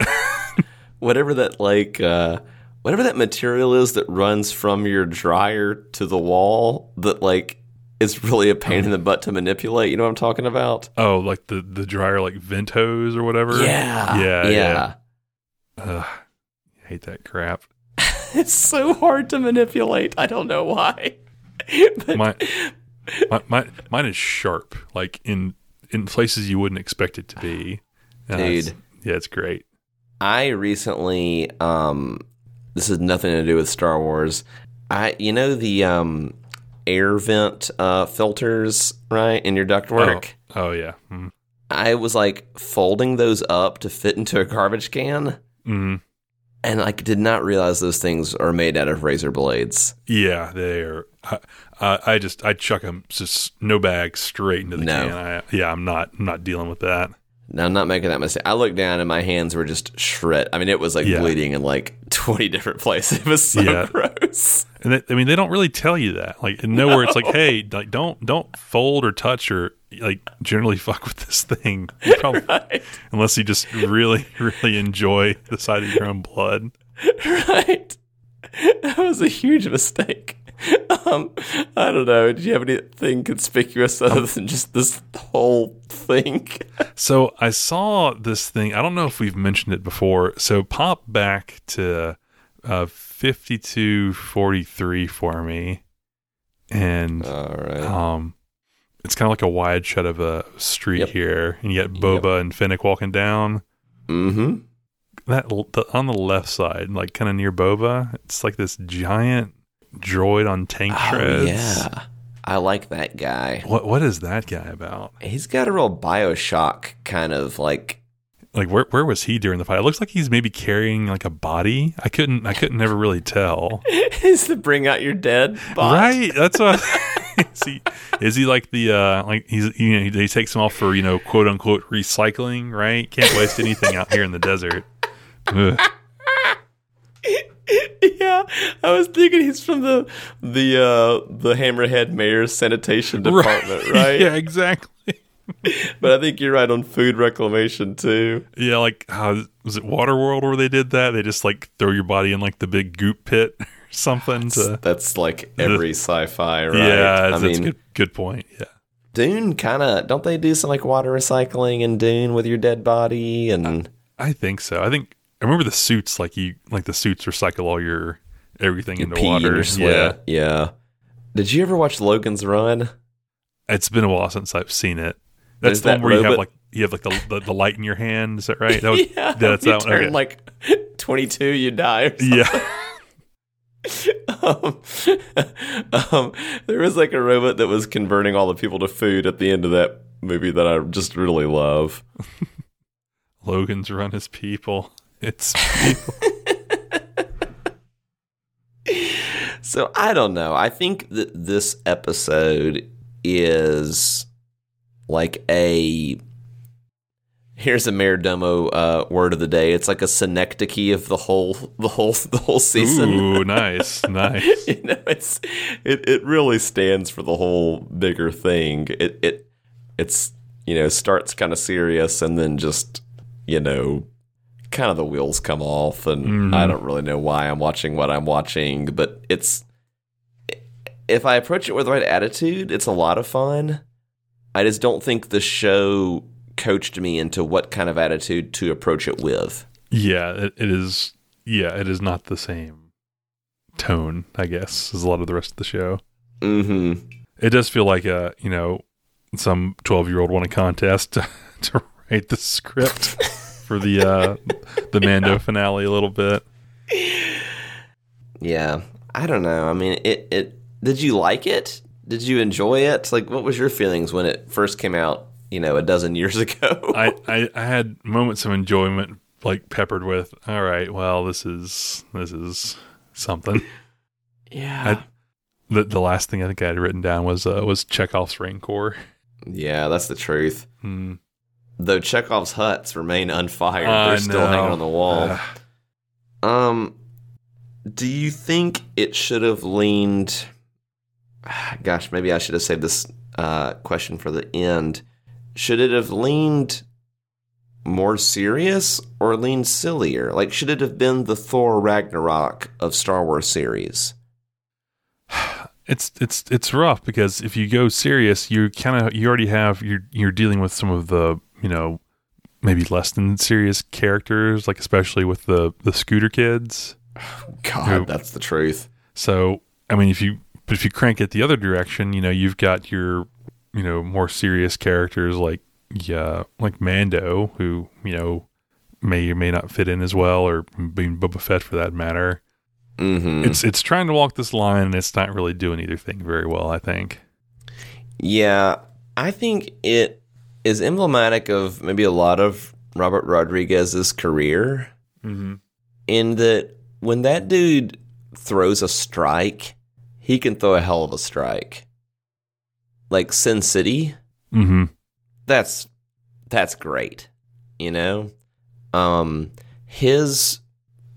E: whatever that like uh whatever that material is that runs from your dryer to the wall that like is really a pain in the butt to manipulate you know what i'm talking about
F: Oh, like the the dryer like vent hose or whatever.
E: yeah
F: Yeah.
E: yeah
F: Ugh, I hate that crap.
E: it's so hard to manipulate i don't know why but
F: My, my, my, mine is sharp, like in in places you wouldn't expect it to be. Uh, it's-
E: Dude.
F: yeah, it's great.
E: I recently um this has nothing to do with Star Wars. I you know the um air vent uh filters, right, in your ductwork?
F: Oh, oh yeah. Mm.
E: I was like folding those up to fit into a garbage can
F: Mm.
E: And I did not realize those things are made out of razor blades.
F: Yeah, they are. I, I, I just I chuck them just no bag straight into the
E: No.
F: can. I, yeah, I'm not I'm not dealing with that.
E: No, I'm not making that mistake. I looked down and my hands were just shred. I mean, it was like
F: Yeah.
E: bleeding in like 20 different places. It was so
F: Yeah.
E: gross.
F: And they, I mean, they don't really tell you that. Like nowhere, it's like, hey, like don't don't fold or touch or like generally fuck with this thing. Probably,
E: Right.
F: Unless you just really really enjoy the sight of your own blood.
E: right. That was a huge mistake. Um, I don't know. Did you have anything conspicuous other than just this whole thing?
F: So I saw this thing. I don't know if we've mentioned it before. So pop back to uh, fifty two forty three for me, and
E: All right.
F: um, it's kind of like a wide shot of a street
E: Yep.
F: here, and you got Boba and Fennec walking down.
E: Mm-hmm.
F: That the, on the left side, like kind of near Boba, it's like this giant droid on tank
E: Oh,
F: treads.
E: yeah. I like that guy.
F: What what is that guy about?
E: He's got a real Bioshock kind of like.
F: Like where where was he during the fight? It looks like he's maybe carrying like a body. I couldn't I couldn't never really tell.
E: is to bring out your dead bot.
F: Right? That's what. is he is he like the uh like he's you know he, he takes them off for you know quote unquote recycling right? Can't waste anything out here in the desert. Ugh.
E: yeah, I was thinking he's from the the uh the Hammerhead Mayor's sanitation department, right?
F: yeah, exactly.
E: but I think you're right on food reclamation too.
F: Yeah, like how was it Waterworld where they did that? They just like throw your body in like the big goop pit something. To,
E: That's like every sci-fi, right?
F: Yeah,
E: I
F: that's
E: mean,
F: a good good point. Yeah.
E: Dune kind of don't they do some like water recycling in Dune with your dead body and
F: I think so. I think I remember the suits like you like the suits recycle all your everything
E: your
F: into water.
E: Yeah. yeah. Did you ever watch Logan's Run?
F: It's been a while since I've seen it.
E: There's
F: That's the one
E: that
F: where you have like you have like the, the, the light in your hand. Is that right? That was,
E: yeah,
F: that's that one.
E: turn
F: Okay.
E: like 22, you die. Or
F: yeah.
E: um, um, there was like a robot that was converting all the people to food at the end of that movie that I just really love.
F: Logan's run his people. It's people.
E: So I don't know. I think that this episode is like a here's a Majordomo uh, word of the day. It's like a synecdoche of the whole the whole the whole season.
F: Ooh, nice, nice.
E: you know, it's it, it really stands for the whole bigger thing. It it it's you know starts kind of serious and then just you know kind of the wheels come off and
F: Mhm.
E: I don't really know why I'm watching what I'm watching, but it's if I approach it with the right attitude, it's a lot of fun. I just don't think the show coached me into what kind of attitude to approach it with.
F: Yeah, it, it is. Yeah, it is not the same tone, I guess, as a lot of the rest of the show.
E: Mm-hmm.
F: It does feel like a you know some twelve year old won a contest to, to write the script for the uh the Mando finale a little bit.
E: Yeah, I don't know. I mean, it. It. Did you like it? Did you enjoy it? Like, what was your feelings when it first came out? You know, a dozen years ago.
F: I, I I had moments of enjoyment, like peppered with, all right, well, this is this is something.
E: yeah.
F: I, the the last thing I think I had written down was uh, was Chekhov's Rancor.
E: yeah, that's the truth.
F: Hmm.
E: Though Chekhov's Hutts remain unfired,
F: I
E: they're still
F: know.
E: hanging on the wall.
F: Ugh.
E: Um, do you think it should have leaned? Gosh, maybe I should have saved this uh, question for the end. Should it have leaned more serious or leaned sillier? Like, should it have been the Thor Ragnarok of Star Wars series?
F: It's it's it's rough because if you go serious, you kind of you already have you're you're dealing with some of the you know maybe less than serious characters, like especially with the the scooter kids.
E: God,
F: Who-
E: that's the truth.
F: So I mean, if you but if you crank it the other direction, you know you've got your you know more serious characters like yeah like Mando, who you know may or may not fit in as well, or being Boba Fett for that matter.
E: Mm-hmm.
F: It's it's trying to walk this line, and it's not really doing either thing very well. I think.
E: Yeah, I think it is emblematic of maybe a lot of Robert Rodriguez's career
F: Mm-hmm.
E: in that when that dude throws a strike, he can throw a hell of a strike. Like Sin City,
F: Mm-hmm.
E: that's that's great. You know? Um his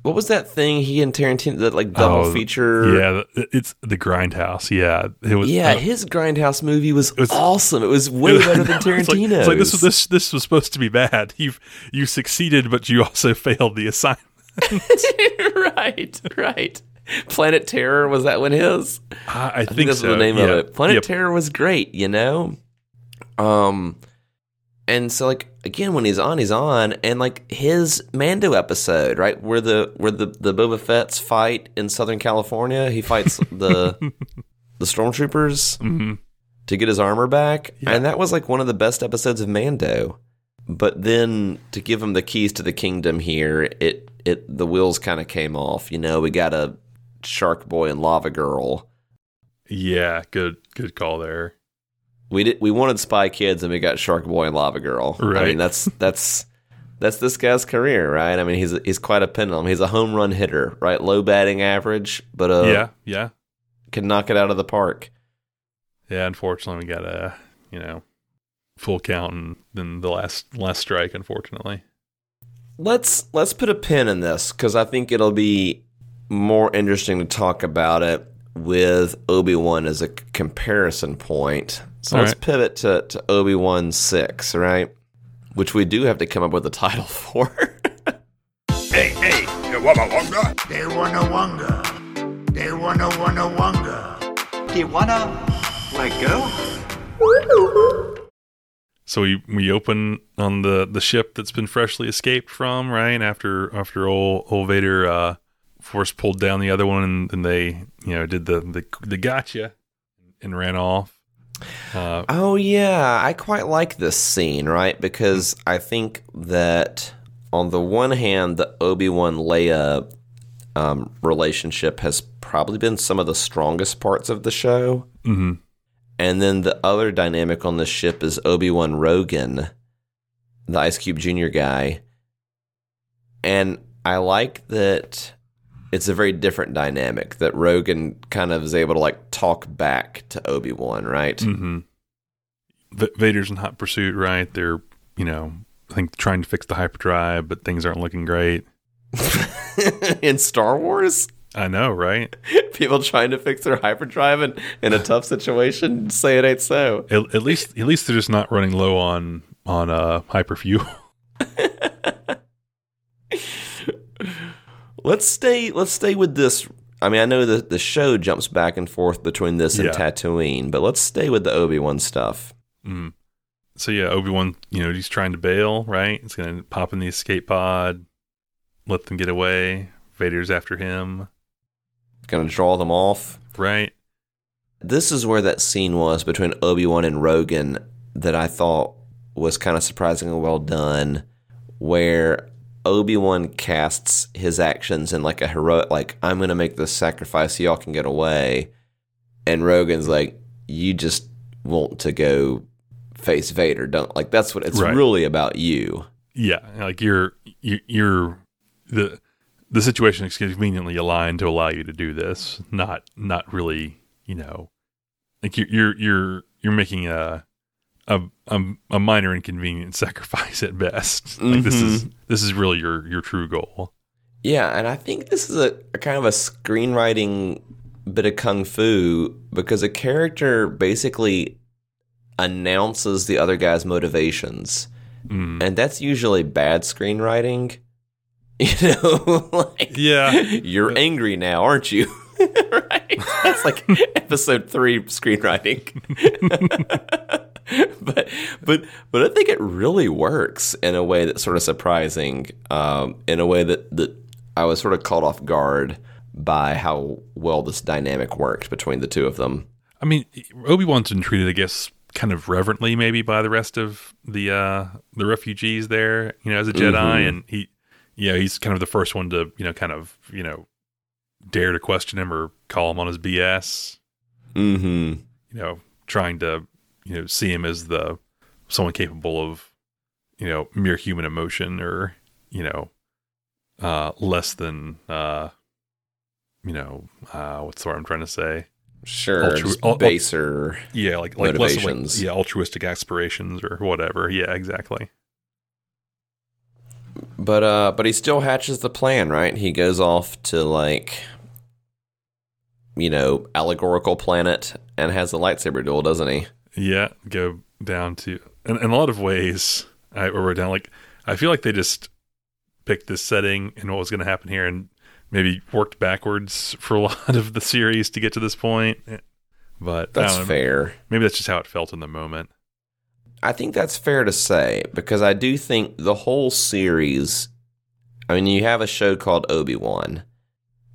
E: what was that thing he and Tarantino that like double
F: Oh,
E: feature?
F: Yeah, it's the Grindhouse. Yeah, it was.
E: Yeah,
F: uh,
E: his Grindhouse movie was,
F: was-
E: awesome. It was way
F: it was-
E: better than
F: it's like-
E: Tarantino's.
F: It's like, this was this this was supposed to be bad. You you succeeded, but you also failed the assignment.
E: right, right. Planet Terror was that one his?
F: I, I think,
E: think that's
F: so.
E: the name
F: yeah.
E: of it. Planet
F: Yeah,
E: Terror was great, you know. Um, and so like again, when he's on, he's on, and like his Mando episode, right, where the where the the Boba Fett's fight in Southern California, he fights the the stormtroopers
F: mhm.
E: to get his armor back,
F: Yeah.
E: and that was like one of the best episodes of Mando. But then to give him the keys to the kingdom here, it it the wheels kind of came off. You know, we got a Shark Boy and Lava Girl.
F: Yeah, good good call there.
E: We did we wanted Spy Kids and we got Shark Boy and Lava Girl. I mean, that's that's that's this guy's career, right? I mean, he's he's quite a pendulum. He's a home run hitter, right? Low batting average, but uh,
F: yeah, yeah,
E: can knock it out of the park.
F: yeah. Unfortunately, we got a you know full count and then the last last strike. Unfortunately,
E: Let's let's put a pin in this because I think it'll be more interesting to talk about it with Obi Wan as a c- comparison point. So
F: All
E: let's
F: right.
E: pivot to, to Obi Wan 6, right? Which we do have to come up with a title for.
M: Hey, hey, you wabba wonga? They wanna wonga. They wanna wanna wonga.
N: Do wanna let go?
F: So we we open on the the ship that's been freshly escaped from, right? After after old old Vader uh force pulled down the other one and, and they, you know, did the the the gotcha and ran off. Uh
E: Oh yeah, I quite like this scene, right? Because I think that on the one hand, the Obi Wan Leia um, relationship has probably been some of the strongest parts of the show,
F: mhm.
E: and then the other dynamic on the ship is Obi Wan Roken, the Ice Cube Junior guy, and I like that. It's a very different dynamic that Roken kind of is able to like talk back to Obi Wan, right?
F: Mm-hmm. V- Vader's in hot pursuit, right? They're, you know, I think trying to fix the hyperdrive, but things aren't looking great.
E: in Star Wars.
F: I know, right?
E: People trying to fix their hyperdrive in, in a tough situation, say it ain't so.
F: At, at least, at least they're just not running low on on uh hyperfuel.
E: let's stay. Let's stay with this. I mean, I know that the show jumps back and forth between this and
F: Yeah.
E: Tatooine, but let's stay with the Obi Wan stuff.
F: Mm. So yeah, Obi Wan, you know, he's trying to bail, right? He's gonna pop in the escape pod, let them get away. Vader's after him,
E: Gonna draw them off.
F: right?
E: This is where that scene was between Obi Wan and Roken that I thought was kind of surprisingly well done, where Obi Wan casts his actions in like a heroic, like I'm gonna make this sacrifice so y'all can get away, and Roken's like, you just want to go face Vader, don't like that's what it's
F: Right.
E: really about you.
F: Yeah, like you're you, you're the the situation is conveniently aligned to allow you to do this. Not not really, you know, like you're you're you're you're making a a a, a minor inconvenience sacrifice at best. Like this is this is really your your true goal.
E: Yeah, and I think this is a, a kind of a screenwriting bit of kung fu because a character basically announces the other guy's motivations.
F: Mm.
E: And that's usually bad screenwriting. You know, like
F: Yeah.
E: you're angry now, aren't you? right? That's like episode 3 screenwriting. but but but I think it really works in a way that's sort of surprising, um, in a way that that I was sort of caught off guard by how well this dynamic worked between the two of them.
F: I mean, Obi Wan's been treated, I guess, kind of reverently, maybe by the rest of the uh, the refugees there. You know, as a Jedi,
E: Mhm.
F: and he, yeah, he's kind of the first one to, you know, kind of, you know, dare to question him or call him on his BS.
E: Mm-hmm.
F: You know, trying to, you know, see him as the someone capable of, you know, mere human emotion or, you know, uh, less than, uh, you know, uh, what's the word I'm trying to say?
E: Sure,
F: Altru- al-
E: baser
F: Yeah, like like less of like, yeah, altruistic aspirations or whatever. Yeah, exactly.
E: But uh, but he still hatches the plan, right? He goes off to like, you know, allegorical planet and has a lightsaber duel, doesn't he?
F: Yeah, go down to in, in a lot of ways. I wrote down like I feel like they just picked this setting and what was going to happen here, and maybe worked backwards for a lot of the series to get to this point. Eh, but
E: That's
F: know,
E: fair.
F: Maybe that's just how it felt in the moment.
E: I think that's fair to say because I do think the whole series. I mean, you have a show called Obi Wan,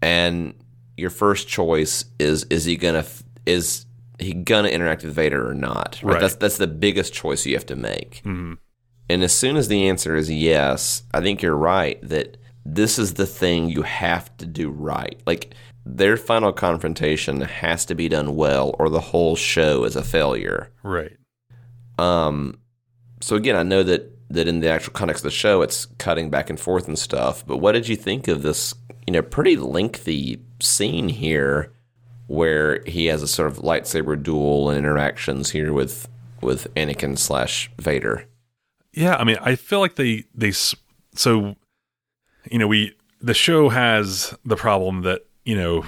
E: and your first choice is is he gonna is he gonna interact with Vader or not?
F: Right.
E: That's that's the biggest choice you have to make.
F: Mhm.
E: And as soon as the answer is yes, I think you're right that this is the thing you have to do right. Like their final confrontation has to be done well, or the whole show is a failure.
F: Right.
E: Um, so again, I know that that in the actual context of the show, it's cutting back and forth and stuff. But what did you think of this? You know, pretty lengthy scene here, where he has a sort of lightsaber duel and interactions here with with Anakin slash Vader.
F: Yeah, I mean, I feel like they they so you know we the show has the problem that you know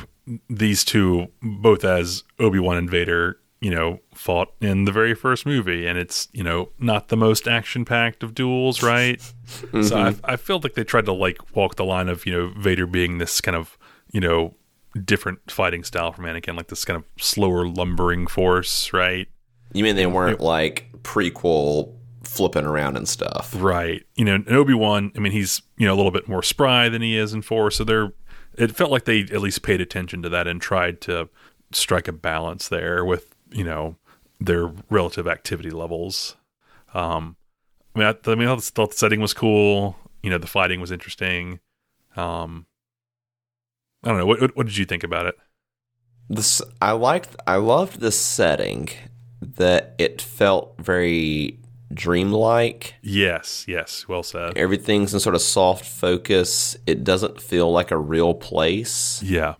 F: these two both as Obi Wan and Vader you know fought in the very first movie, and it's you know not the most action packed of duels, right? So I, mm-hmm. I feel like they tried to like walk the line of you know Vader being this kind of you know different fighting style from Anakin, like this kind of slower lumbering force, right?
E: You mean they weren't like prequel flipping around and stuff?
F: Right. You know, and Obi Wan. I mean, he's you know a little bit more spry than he is in four, so they're. It felt like they at least paid attention to that and tried to strike a balance there with you know their relative activity levels. Um, I mean, I, I mean, I thought the setting was cool. You know, the fighting was interesting. Um, I don't know. What, what, did you think about it?
E: This I liked. I loved the setting. That it felt very dreamlike.
F: Yes, yes, well said.
E: Everything's in sort of soft focus. It doesn't feel like a real place.
F: Yeah.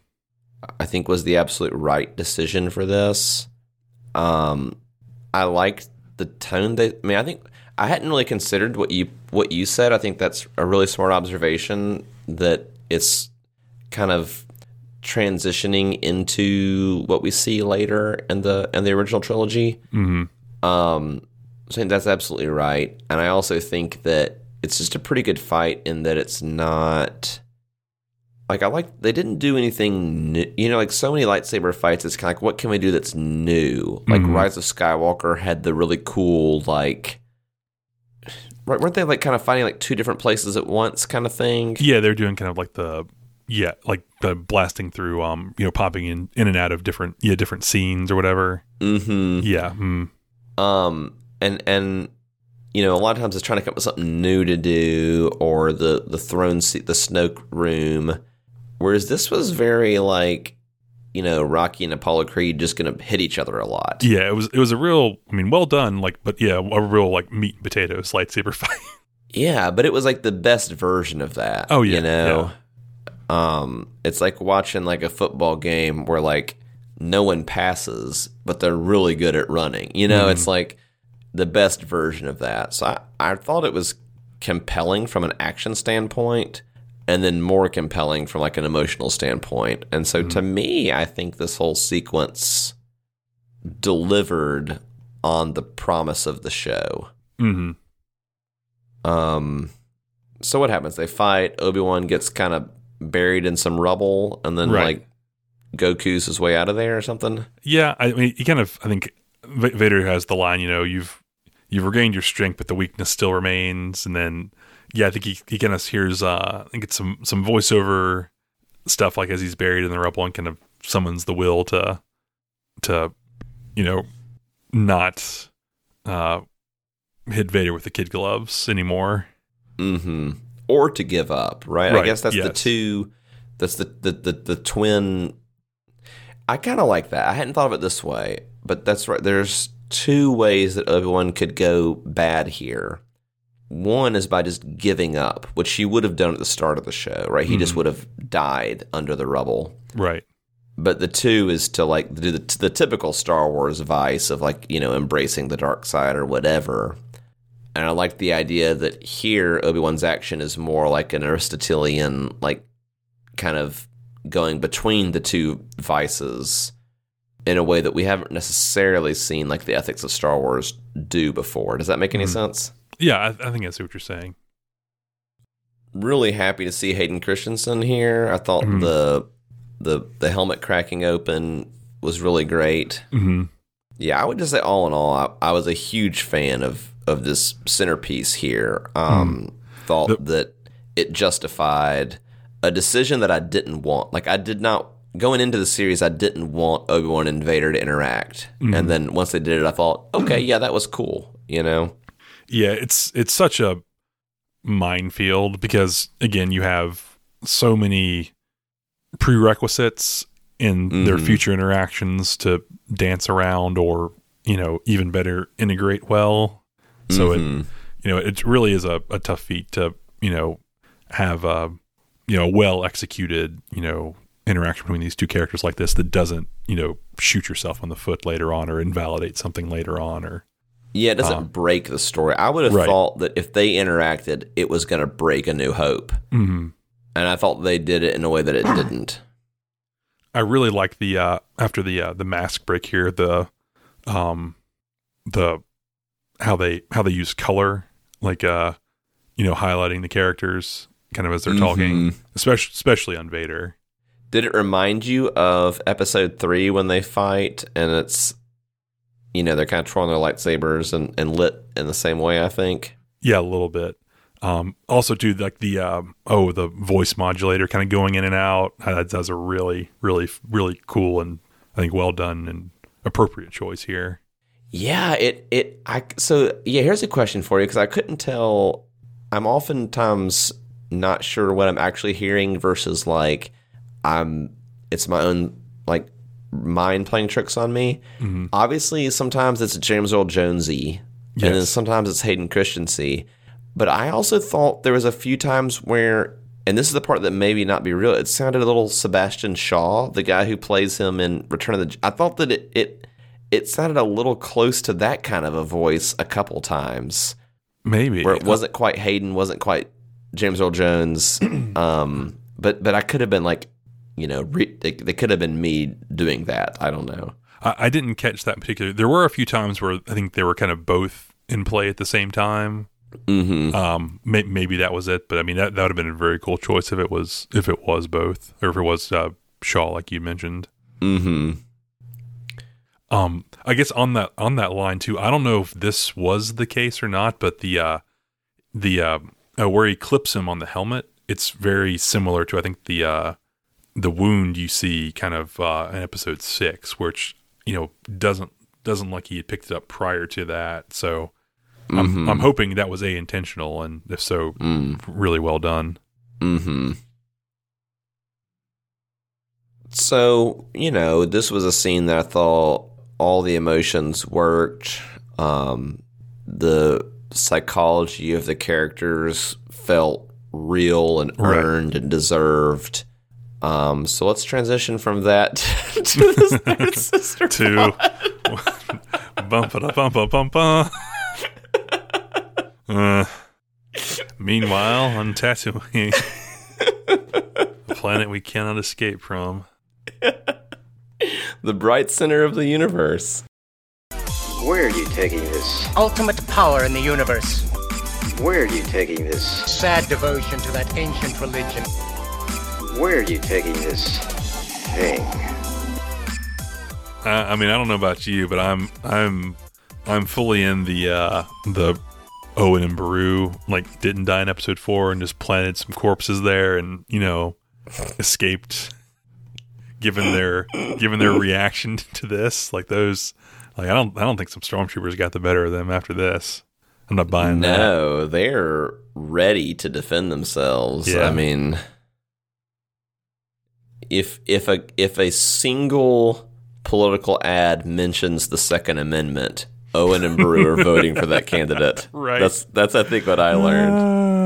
E: I think was the absolute right decision for this. Um, I liked the tone. That I mean, I think I hadn't really considered what you what you said. I think that's a really smart observation. That it's kind of transitioning into what we see later in the in the original trilogy.
F: Mm-hmm.
E: Um, so I think that's absolutely right, and I also think that it's just a pretty good fight in that it's not like I like they didn't do anything new. You know, like so many lightsaber fights, it's kind of like what can we do that's new? Like
F: Mhm.
E: Rise of Skywalker had the really cool like. right, Weren't they like kind of fighting like two different places at once, kind of thing?
F: Yeah, they're doing kind of like the yeah, like the blasting through, um, you know, popping in in and out of different yeah different scenes or whatever.
E: Mm-hmm.
F: Yeah. Mm.
E: Um, and and you know, a lot of times it's trying to come up with something new to do, or the the throne seat, the Snoke room. Whereas this was very like, you know, Rocky and Apollo Creed just going to hit each other a lot.
F: Yeah, it was it was a real. I mean, well done. Like, but yeah, a real like meat and potatoes lightsaber fight.
E: Yeah, but it was like the best version of that.
F: Oh, yeah,
E: you know. Um, it's like watching like a football game where like no one passes, but they're really good at running. You know,
F: Mhm.
E: it's like the best version of that. So I, I thought it was compelling from an action standpoint and then more compelling from like an emotional standpoint. And so to me, I think this whole sequence delivered on the promise of the show.
F: hmm
E: Um, so what happens? They fight. Obi Wan gets kind of buried in some rubble, and then
F: Right.
E: like Goku's his way out of there or something.
F: Yeah, I mean, he kind of. I think Vader has the line. You know, you've you've regained your strength, but the weakness still remains. And then, yeah, I think he he kind of hears. Uh, I think it's some some voiceover stuff like as he's buried in the rubble and kind of summons the will to to you know not uh hit Vader with the kid gloves anymore.
E: Mm-hmm. Or to give up, right? I guess that's the two. That's the the the, the twin. I kind of like that. I hadn't thought of it this way, but that's right. There's two ways that Obi Wan could go bad here. One is by just giving up, which he would have done at the start of the show, right? He just
F: Mhm.
E: would have died under the rubble.
F: Right.
E: But the two is to like do the, the typical Star Wars vice of like you know embracing the dark side or whatever. And I like the idea that here Obi Wan's action is more like an Aristotelian, like kind of going between the two vices in a way that we haven't necessarily seen like the ethics of Star Wars do before. Does that make any
F: Mhm.
E: sense?
F: Yeah, I, I think I see what you're saying.
E: really happy to see Hayden Christensen here. I thought
F: Mhm.
E: the the the helmet cracking open was really great.
F: hmm
E: Yeah, I would just say all in all, I, I was a huge fan of of this centerpiece here. Um, Thought that it justified a decision that I didn't want. Like I did not going into the series, I didn't want Obi Wan and Vader to interact,
F: Mhm.
E: and then once they did it, I thought, okay, yeah, that was cool. You know,
F: Yeah, it's it's such a minefield because again, you have so many prerequisites in their
E: Mhm.
F: future interactions to dance around or, you know, even better integrate well. So
E: Mhm.
F: it you know, it really is a, a tough feat to, you know, have a you know, well executed, you know, interaction between these two characters like this that doesn't, you know, shoot yourself on the foot later on or invalidate something later on or
E: Yeah, it doesn't
F: Um,
E: break the story. I would have
F: Right.
E: thought that if they interacted, it was going to break A New Hope,
F: Mhm.
E: and I thought they did it in a way that it didn't.
F: I really like the uh after the uh the mask break here, the um the how they how they use color like uh you know highlighting the characters kind of as they're talking especially especially on Vader.
E: Did it remind you of episode three when they fight and it's, you know, they're kind of twirling their lightsabers and, and lit in the same way, I think?
F: yeah a little bit. Um also too like the um oh the voice modulator kind of going in and out. That does a really really really cool and I think well done and appropriate choice here
E: Yeah, it it I so yeah. Here's a question for you because I couldn't tell. I'm oftentimes not sure what I'm actually hearing versus like I'm. It's my own like mind playing tricks on me.
F: Mhm.
E: Obviously, sometimes it's James Earl Jonesy, and then sometimes it's Hayden Christensen. But I also thought there was a few times where, and this is the part that maybe not be real. It sounded a little Sebastian Shaw, the guy who plays him in Return of the. I thought that it it it sounded a little close to that kind of a voice a couple times,
F: maybe
E: where it wasn't quite Hayden, wasn't quite James Earl Jones. um, but but I could have been like, you know, re- they, they could have been me doing that. I don't know.
F: I, I didn't catch that particular. There were a few times where I think they were kind of both in play at the same time.
E: Mm-hmm.
F: Um, may, maybe that was it, but I mean that that would have been a very cool choice if it was if it was both or if it was uh, Shaw, like you mentioned.
E: Mm-hmm.
F: Um, I guess on that on that line too. I don't know if this was the case or not, but the uh, the uh, uh, where he clips him on the helmet, it's very similar to I think the uh, the wound you see kind of uh, in episode six, which you know doesn't doesn't like he had picked it up prior to that. So I'm
E: Mhm.
F: I'm hoping that was a intentional, and if so,
E: Mm.
F: really well done.
E: Mm-hmm. So, you know, this was a scene that I thought all the emotions worked. Um, the psychology of the characters felt real and
F: Right.
E: earned and deserved. Um, so let's transition from that to this third sister
F: to
E: plot.
F: bump it bump bump bump bump. Uh, meanwhile, on Tatooine, a planet we cannot escape from.
E: The bright center of the universe.
O: Where are you taking this?
P: Ultimate power in the universe.
O: Where are you taking this?
P: Sad devotion to that ancient religion.
O: Where are you taking this thing?
F: I, I mean, I don't know about you, but I'm I'm I'm fully in the uh, the Owen and Beru like didn't die in episode four and just planted some corpses there and you know escaped. Given their given their reaction to this, like those, like I don't I don't think some stormtroopers got the better of them after this. I'm not buying that.
E: No, they're ready to defend themselves.
F: Yeah.
E: I mean, if if a if a single political ad mentions the Second Amendment, Owen and Beru are voting for that candidate.
F: Right.
E: That's that's I think what I learned. Ah.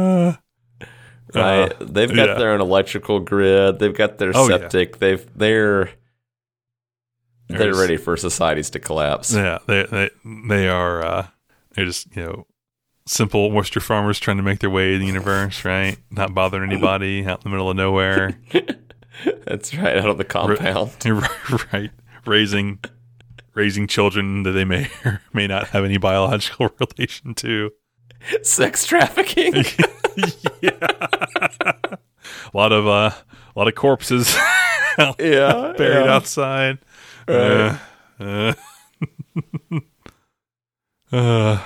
E: Right.
F: Uh,
E: They've got
F: yeah.
E: their own electrical grid. They've got their
F: Oh, yeah.
E: septic. They've they're they're ready for societies to collapse.
F: Yeah, they they they are uh they're just, you know, simple oyster farmers trying to make their way in the universe, right? Not bothering anybody out in the middle of nowhere.
E: That's right, out of the compound.
F: right. Raising raising children that they may or may not have any biological relation to.
E: Sex trafficking.
F: yeah. a lot of uh a lot of corpses
E: Yeah,
F: buried
E: yeah.
F: outside.
E: Right.
F: Uh, uh, uh,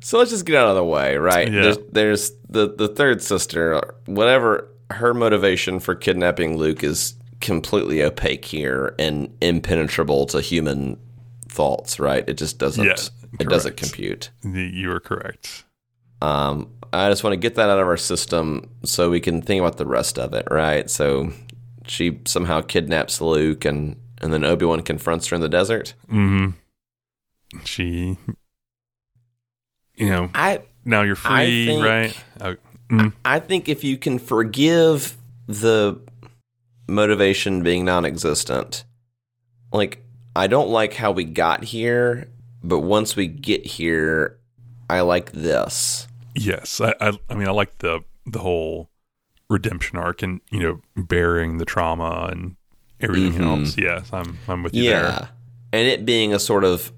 E: So let's just get out of the way, right?
F: Yeah.
E: There's, there's the the third sister. Whatever her motivation for kidnapping Luke is completely opaque here and impenetrable to human thoughts. Right? It just doesn't.
F: Yeah,
E: it doesn't compute.
F: you are correct.
E: Um, I just want to get that out of our system so we can think about the rest of it. Right? So she somehow kidnaps Luke, and and then Obi Wan confronts her in the desert.
F: hmm She, you know,
E: I
F: now you're free,
E: think-
F: right? Mm,
E: I think if you can forgive the motivation being non existent, like, I don't like how we got here, but once we get here, I like this.
F: Yes, I, I, I mean, I like the the whole redemption arc and you know bearing the trauma and everything
E: Mhm.
F: else. Yes, I'm I'm with you
E: Yeah.
F: there.
E: And it being a sort of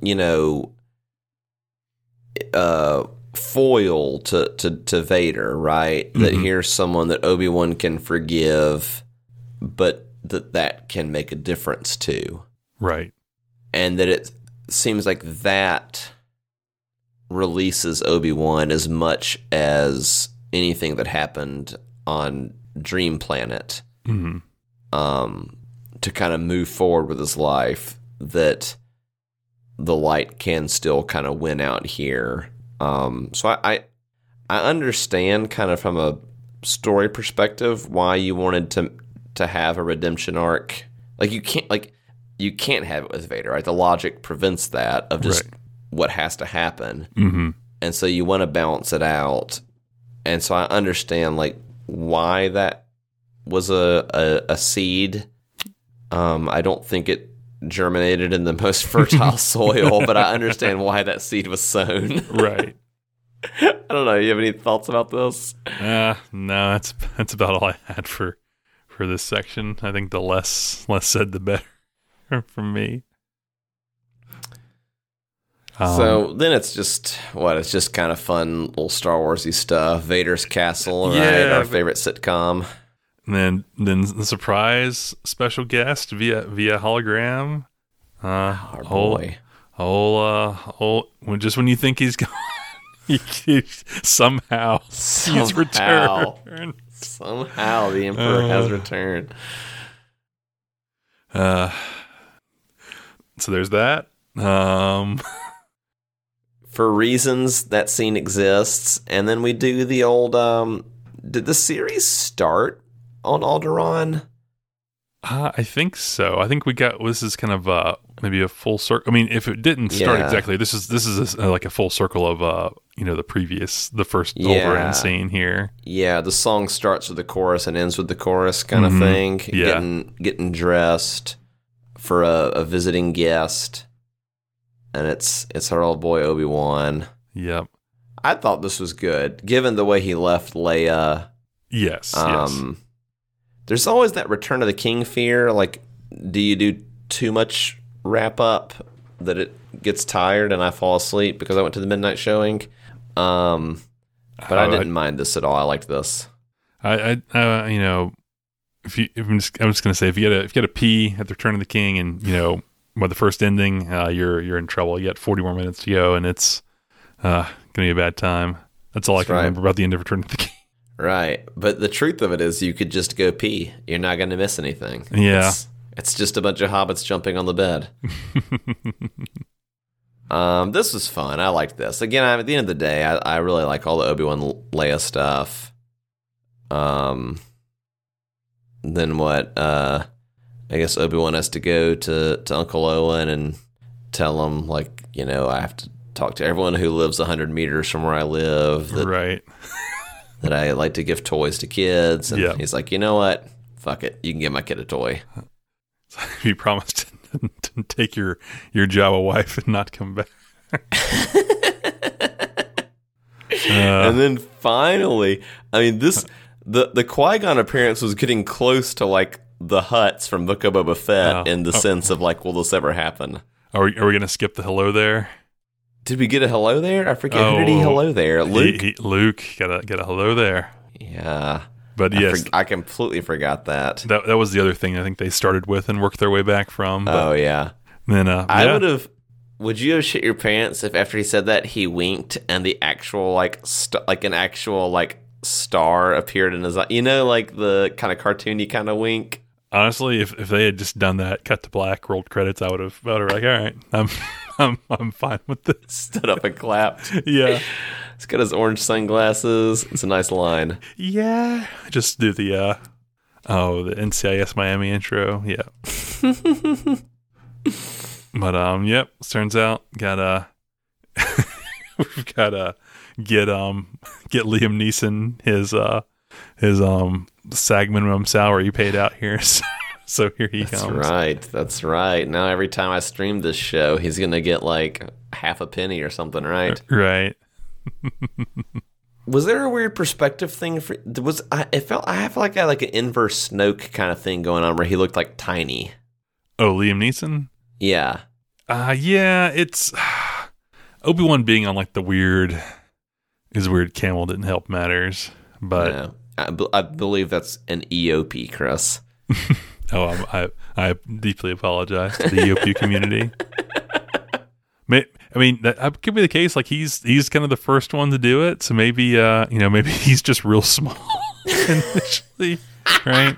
E: you know, uh, foil to, to, to Vader, right? That
F: Mhm.
E: here's someone that Obi Wan can forgive, but that that can make a difference too.
F: Right.
E: And that it seems like that releases Obi Wan as much as anything that happened on Dream Planet
F: hmm
E: um, to kind of move forward with his life that the light can still kind of win out here. Um, so I, I I understand kind of from a story perspective why you wanted to to have a redemption arc. Like you can't like you can't have it with Vader, right? The logic prevents that of just
F: Right.
E: What has to happen.
F: hmm
E: And so you want to balance it out. And so I understand like why that was a, a, a seed. Um, I don't think it germinated in the most fertile soil, but I understand why that seed was sown.
F: Right.
E: I don't know. You have any thoughts about this?
F: Uh, no, that's that's about all I had for for this section. I think the less less said the better for me. Um,
E: so then it's just what? It's just kind of fun little Star Warsy stuff. Vader's Castle, right?
F: Yeah,
E: Our favorite sitcom.
F: And then then the surprise special guest via via hologram. Uh,
E: Our
F: whole,
E: boy.
F: whole uh whole when just when you think he's gone, he, he- somehow, he's
E: Somehow.
F: returned.
E: Somehow the Emperor has
F: Uh.
E: returned.
F: Uh, so there's that. Um,
E: for reasons that scene exists, and then we do the old. um Did the series start on Alderaan?
F: Uh, I think so. I think we got this is kind of uh maybe a full circle. I mean, if it didn't start
E: Yeah.
F: exactly, this is this is a, like a full circle of uh you know the previous the first
E: Yeah.
F: Alderaan scene here.
E: Yeah, the song starts with the chorus and ends with the chorus, kind of
F: Mhm.
E: thing.
F: Yeah.
E: Getting getting dressed for a, a visiting guest, and it's it's our old boy Obi Wan.
F: Yep.
E: I thought this was good, given the way he left Leia.
F: Yes. yes.
E: Um, there's always that Return of the King fear. Like, do you do too much wrap up that it gets tired and I fall asleep because I went to the midnight showing? Um, but I
F: Oh, I-
E: didn't mind this at all. I liked this.
F: I, I uh, you know, if you, if I'm just, I'm just gonna say, if you get a, if you get a pee at the Return of the King, and you know, by the first ending, uh, you're, you're in trouble. You got 40 more minutes to go, and it's, uh, gonna be a bad time. That's all I can
E: right.
F: remember about the end of Return of the King.
E: Right. But the truth of it is, you could just go pee. You're not going to miss anything.
F: Yeah.
E: It's, it's just a bunch of hobbits jumping on the bed. um, this was fun. I liked this. Again, I, at the end of the day, I, I really like all the Obi Wan Leia stuff. Um, then what? Uh, I guess Obi Wan has to go to to Uncle Owen and tell him like, you know, I have to talk to everyone who lives hundred meters from where I live. That,
F: right.
E: that I like to give toys to kids. And
F: Yeah.
E: he's like, you know what? Fuck it. You can give my kid a toy.
F: you promised to, to take your your Jawa wife and not come back. Uh,
E: and then finally, I mean, this the the Qui Gon appearance was getting close to like the Hutts from Book of Boba Fett
F: Oh.
E: in the
F: Oh.
E: sense of like, will this ever happen?
F: Are we, are we gonna skip the hello there?
E: Did we get a hello there? I forget who did he
F: Oh,
E: hello there. Luke.
F: he- Luke got a got a hello there.
E: yeah,
F: But
E: I,
F: yes,
E: for- I completely forgot that.
F: that that was the other thing I think they started with and worked their way back from.
E: Oh yeah.
F: then uh,
E: I
F: yeah.
E: would have. Would you have shit your pants if after he said that he winked and the actual like st- like an actual like star appeared in his eye? You know, like the kind of cartoony kind of wink.
F: Honestly, if, if they had just done that, cut to black, rolled credits, I would have I would have like, all right, I'm I'm I'm fine with this.
E: Stood up and clapped.
F: Yeah,
E: He's got his orange sunglasses. It's a nice line.
F: yeah. Just do the uh oh the NCIS Miami intro. Yeah. but um, yep. Turns out gotta we've gotta get um get Liam Neeson his uh his um SAG minimum salary paid out here. So, so here he
E: That's
F: comes.
E: right. That's right. Now every time I stream this show, he's gonna get like half a penny or something, right?
F: Right.
E: Was there a weird perspective thing for? Was I? It felt I felt like I had like an inverse Snoke kind of thing going on where he looked like tiny.
F: Oh, Liam Neeson.
E: Yeah.
F: Uh yeah, it's Obi Wan being on like the weird his weird camel didn't help matters. But
E: Yeah. I, be- I believe that's an EOP, Chris.
F: oh, I'm, I I deeply apologize to the EOP community. May, I mean, that, could be the case. Like he's he's kind of the first one to do it, so maybe uh you know maybe he's just real small initially, right?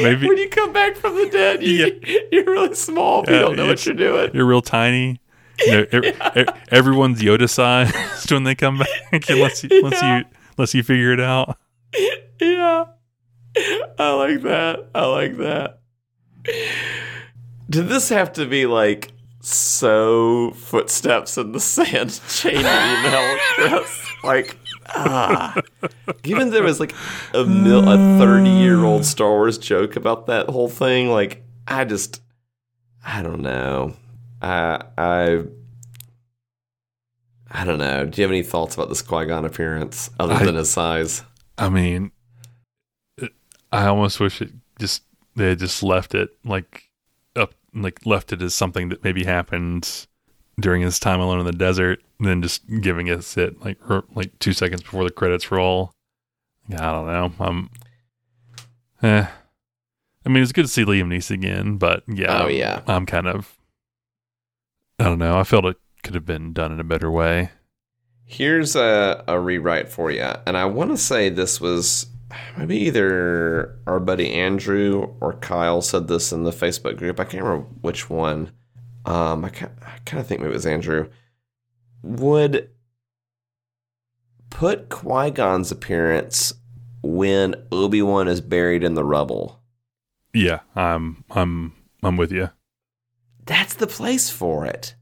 F: Maybe
E: when you come back from the dead, you, you're really small if you don't know what you're doing.
F: You're real tiny. You know, e- e- everyone's Yoda sized when they come back, unless you, unless you unless you figure it out.
E: Yeah. I like that. I like that. Did this have to be like so footsteps in the sand chain email, Chris? Like, ah. Given there was like a mil- a 30 year old Star Wars joke about that whole thing, like, I just, I don't know. I, I, I don't know. Do you have any thoughts about this Qui Gon appearance other
F: I-
E: than his size?
F: I mean, it- I almost wish it just they had just left it like up, like left it as something that maybe happened during his time alone in the desert, and then just giving us it like like two seconds before the credits roll. I don't know. I'm, eh. I mean, it's good to see Liam Neeson again, but yeah,
E: Oh, yeah.
F: I'm kind of, I don't know. I felt it could have been done in a better way.
E: Here's a, a rewrite for you. And I want to say this was maybe either our buddy Andrew or Kyle said this in the Facebook group. I can't remember which one. Um, I, I kind of think maybe it was Andrew. Would put Qui Gon's appearance when Obi Wan is buried in the rubble.
F: Yeah, I'm, I'm, I'm with you.
E: that's the place for it.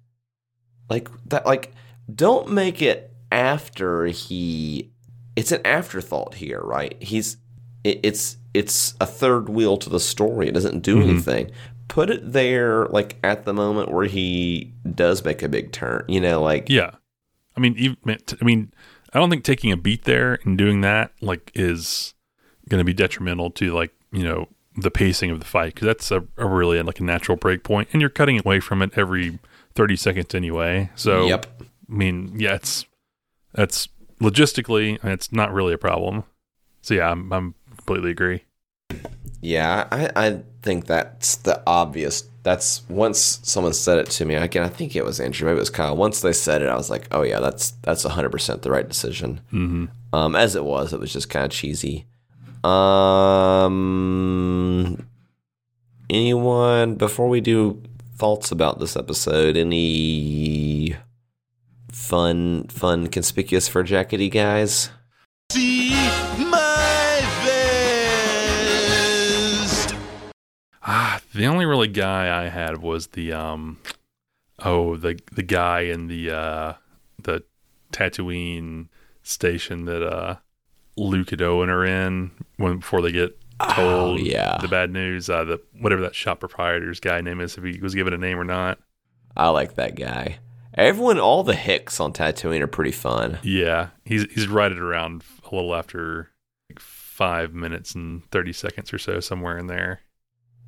E: Like that like don't make it after he it's an afterthought here, right? He's it, it's it's a third wheel to the story. It doesn't do
F: Mhm.
E: anything. Put it there like at the moment where he does make a big turn. You know, like
F: Yeah, I mean, even, I mean, I don't think taking a beat there and doing that like is going to be detrimental to like you know the pacing of the fight because that's a, a really like a natural break point, and you're cutting away from it every thirty seconds anyway. So,
E: Yep.
F: I mean, yeah, it's that's logistically it's not really a problem. So yeah, I'm, I'm completely agree.
E: Yeah, I, I think that's the obvious. That's once someone said it to me again. I think it was Andrew, maybe it was Kyle. Once they said it, I was like, "Oh yeah, that's that's hundred percent the right decision."
F: Mhm.
E: Um, as it was, it was just kind of cheesy. Um, anyone before we do thoughts about this episode? Any fun, fun, conspicuous for jackety guys?
M: See my vest.
F: Ah, the only really guy I had was the um, oh the the guy in the uh the Tatooine station that uh Luke and Owen are in when before they get told
E: yeah.
F: the bad news. Uh, the whatever that shop proprietor's guy name is, if he was given a name or not.
E: I like that guy. Everyone, all the hicks on Tatooine are pretty fun.
F: Yeah, he's he's right at around a little after like five minutes and thirty seconds or so, somewhere in there.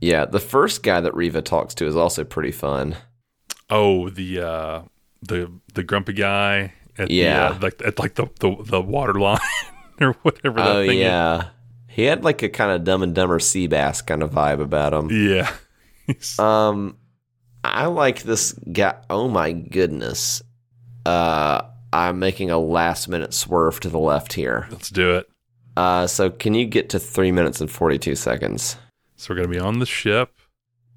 E: Yeah, the first guy that Reva talks to is also pretty fun.
F: Oh, the uh the the grumpy guy at
E: Yeah.
F: the, uh, like at like the, the the water line or whatever that
E: Oh
F: thing
E: yeah, he had like a kind of Dumb and Dumber sea bass kind of vibe about him.
F: Yeah.
E: Um, I like this guy. Oh my goodness. Uh, I'm making a last minute swerve to the left here.
F: Let's do it.
E: Uh, so can you get to three minutes and 42 seconds?
F: So we're gonna be on the ship.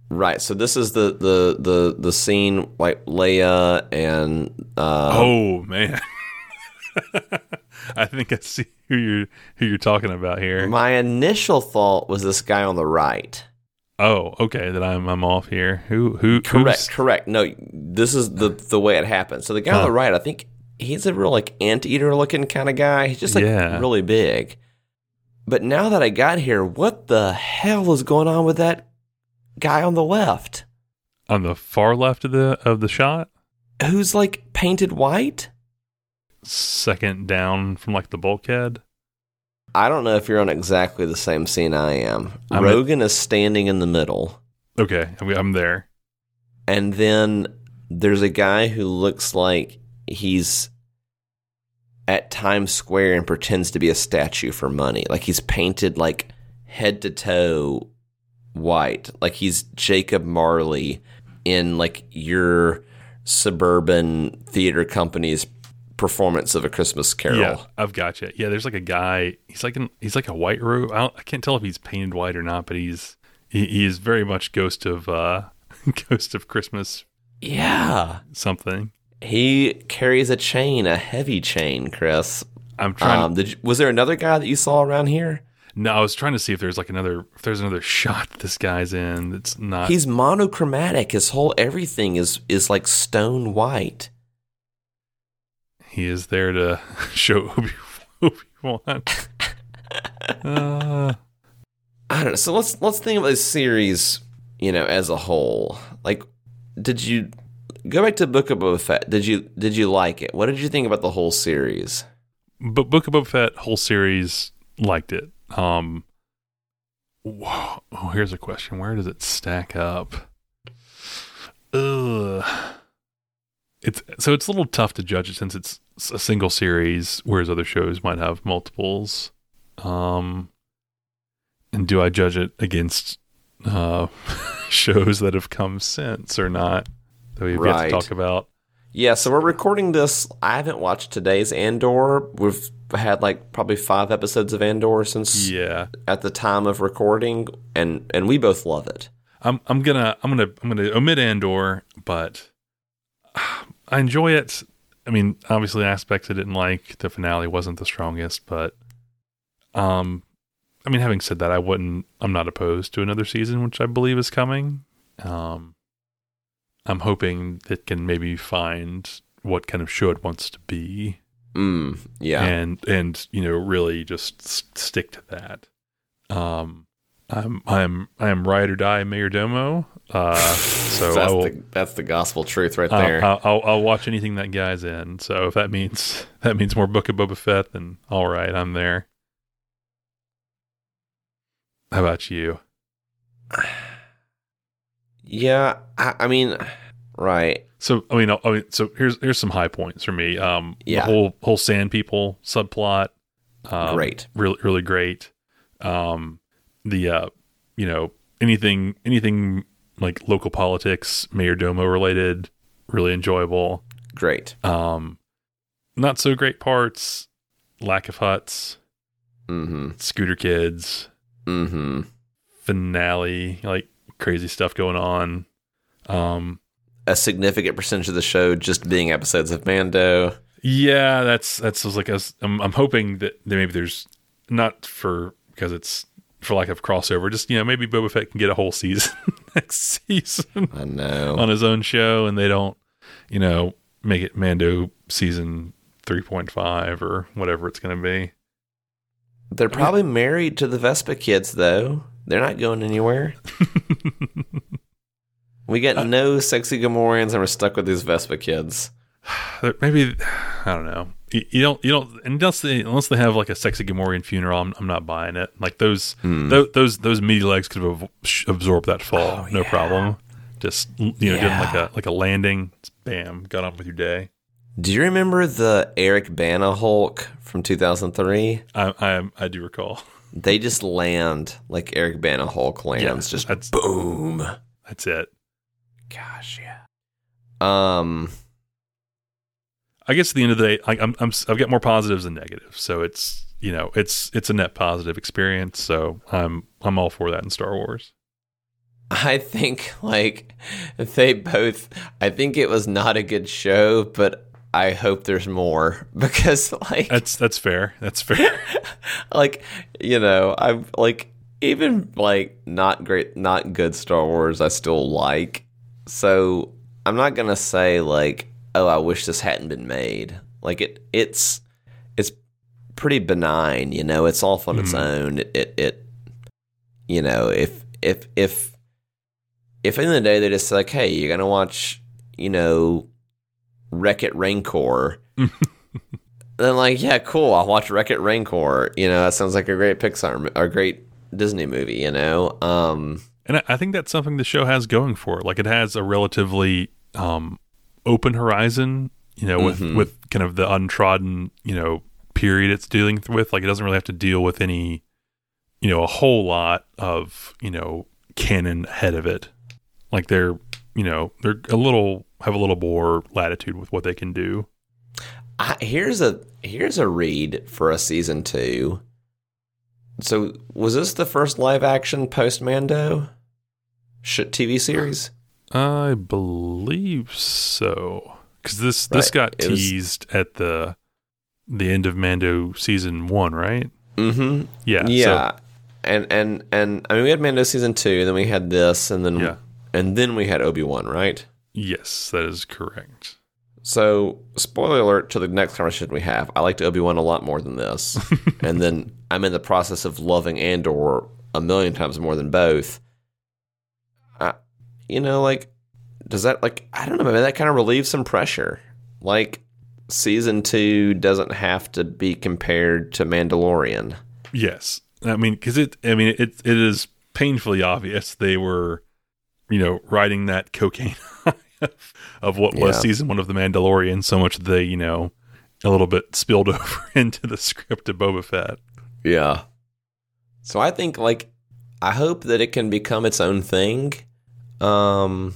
E: Right. So this is the the the the scene like Leia and uh,
F: oh man. I think I see who you're who you're talking about here.
E: My initial thought was this guy on the right.
F: Oh, okay. That I'm I'm off here. Who who
E: Correct,
F: who's-
E: correct. No, this is the the way it happened. So the guy on the right, I think he's a real like anteater looking kind of guy. He's just like
F: Yeah.
E: really big. But now that I got here, what the hell is going on with that guy on the left?
F: on the far left of the of the shot,
E: Who's like painted white?
F: second down from like the bulkhead.
E: I don't know if you're on exactly the same scene I am.
F: I'm at-
E: Roken is standing in the middle.
F: Okay, I'm- I'm there.
E: and then there's a guy who looks like he's at Times Square and pretends to be a statue for money. Like he's painted like head to toe white. Like he's Jacob Marley in like your suburban theater company's performance of a Christmas Carol.
F: Yeah, I've got you. Yeah, there's like a guy. He's like an, he's like a white robe. I, I can't tell if he's painted white or not, but he's he, he is very much ghost of uh ghost of Christmas.
E: Yeah,
F: something.
E: He carries a chain, a heavy chain, Chris.
F: I'm trying.
E: Um, did you, was there another guy that you saw around here?
F: No, I was trying to see if there's like another if there's another shot this guy's in that's not.
E: He's monochromatic. His whole everything is is like stone white.
F: He is there to show Obi Wan. uh,
E: I don't know. So let's let's think about this series, you know, as a whole. Like, did you go back to Book of Boba Fett? Did you did you like it? What did you think about the whole series?
F: But Book of Boba Fett whole series liked it. Um, whoa, oh, here's a question: Where does it stack up? Ugh. It's so it's a little tough to judge it since it's a single series, whereas other shows might have multiples. Um, and do I judge it against uh, shows that have come since or not that we've
E: Right.
F: yet to talk about?
E: Yeah, so we're recording this. I haven't watched today's Andor. We've had like probably five episodes of Andor since
F: Yeah.
E: at the time of recording, and and we both love it.
F: I'm I'm gonna I'm gonna I'm gonna omit Andor, but I enjoy it. I mean, obviously aspects I didn't like. The finale wasn't the strongest, but um, I mean, having said that, I wouldn't. I'm not opposed to another season, which I believe is coming. Um, I'm hoping it can maybe find what kind of show it wants to be.
E: Mm, yeah.
F: and and you know really just s- stick to that. Um, I'm I'm I am ride or die Majordomo. Uh, so
E: that's
F: will.
E: the that's the gospel truth right there.
F: I'll, I'll, I'll watch anything that guy's in. So if that means that means more Book of Boba Fett, then all right, I'm there. How about you?
E: yeah, I, I mean, right.
F: So I mean, I mean, so here's here's some high points for me. Um,
E: Yeah.
F: the whole whole Sand People subplot, um,
E: Great.
F: really really great. Um, the uh, you know, anything anything like local politics, Majordomo related, really enjoyable.
E: Great.
F: Um, not so great parts, lack of Hutts,
E: Mm-hmm.
F: scooter kids,
E: Mm-hmm.
F: finale, like crazy stuff going on. Um,
E: A significant percentage of the show just being episodes of Mando.
F: Yeah, that's that's like us. I'm, I'm hoping that maybe there's not for because it's for lack of crossover. Just you know, maybe Boba Fett can get a whole season next season
E: I know.
F: on his own show, and they don't, you know, make it Mando season three point five or whatever it's going to be.
E: They're probably married to the Vespa kids, though. They're not going anywhere. we get uh, no sexy Gamorreans, and we're stuck with these Vespa kids.
F: There- Maybe I don't know. You, you don't you don't unless they unless they have like a sexy Gamorrean funeral. I'm, I'm not buying it. Like those
E: Hmm.
F: those those those meaty legs could have absorbed that fall, no problem. Just you know, doing like a like a landing. Bam, got on with your day.
E: Do you remember the Eric Bana Hulk from 2003?
F: I I, I do recall.
E: They just land like Eric Bana Hulk lands, just
F: that's
E: boom.
F: That's it.
E: Gosh, yeah. Um,
F: I guess at the end of the day, I, I'm, I'm I've got more positives than negatives. So it's you know it's it's a net positive experience. So I'm I'm all for that in Star Wars.
E: I think like they both. I think it was not a good show, but I hope there's more because like
F: That's that's fair. That's fair.
E: like you know i'm like even like not great not good star wars i still like so i'm not gonna say like oh i wish this hadn't been made. Like it it's it's pretty benign you know? It's off on its own. It, it it you know if if if if in the day they just like hey you're gonna watch you know wreck it rancor then like yeah cool i'll watch wreck it rancor. You know that sounds like a great pixar a great disney movie you know? Um
F: And I, I think that's something the show has going for it. Like it has a relatively um, open horizon, you know, with
E: Mhm.
F: with kind of the untrodden, you know, period it's dealing with. Like it doesn't really have to deal with any, you know, a whole lot of you know canon ahead of it. Like they're, you know, they're a little have a little more latitude with what they can do.
E: I, here's a here's a read for a season two. So was this the first live action post Mando shit TV series?
F: I believe so. Because this this
E: Right.
F: got
E: It was-
F: teased at the the end of Mando season one, right?
E: Mm-hmm.
F: Yeah. so-
E: Yeah. and and and I mean we had Mando season two, then we had this, and then
F: Yeah.
E: and then we had Obi Wan, right?
F: yes, that is correct.
E: So, spoiler alert to the next conversation we have. I liked Obi Wan a lot more than this, and then I'm in the process of loving Andor a million times more than both. You know, like, does that like I don't know, maybe that kind of relieves some pressure. Like, season two doesn't have to be compared to Mandalorian.
F: Yes, I mean because it. I mean it. It is painfully obvious they were, you know, riding that cocaine of what was
E: Yeah.
F: season one of the Mandalorian. So much that they, you know, a little bit spilled over into the script of Boba Fett.
E: Yeah. So I think like I hope that it can become its own thing. Um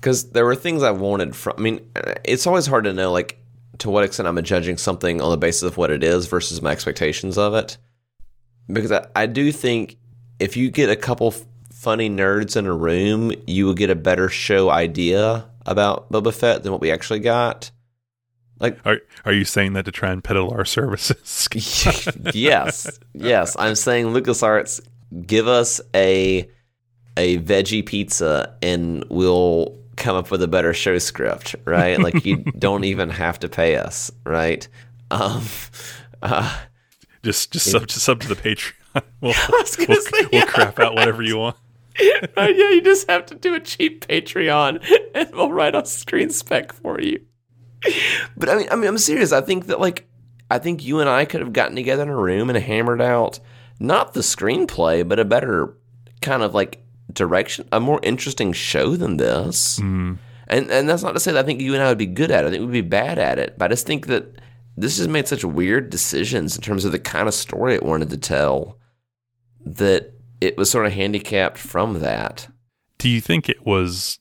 E: cuz there were things I wanted from I mean it's always hard to know like to what extent I'm judging something on the basis of what it is versus my expectations of it. Because I, I do think if you get a couple f- funny nerds in a room, you will get a better show idea about Boba Fett than what we actually got. Like
F: Are are you saying that to try and peddle our services?
E: yes, yes. I'm saying LucasArts, give us a a veggie pizza and we'll come up with a better show script, right? Like you don't even have to pay us, right? Um, uh,
F: just just sub, just sub to the Patreon. We'll, we'll,
E: say,
F: we'll
E: yeah.
F: crap out whatever you want.
E: right, yeah, you just have to do a cheap Patreon and we'll write a screen spec for you. But I mean, I mean, I'm serious. I think that like, I think you and I could have gotten together in a room and hammered out not the screenplay, but a better kind of like direction, a more interesting show than this.
F: Mm.
E: And and that's not to say that I think you and I would be good at it. I think we'd be bad at it. But I just think that this has made such weird decisions in terms of the kind of story it wanted to tell that it was sort of handicapped from that.
F: Do you think it was?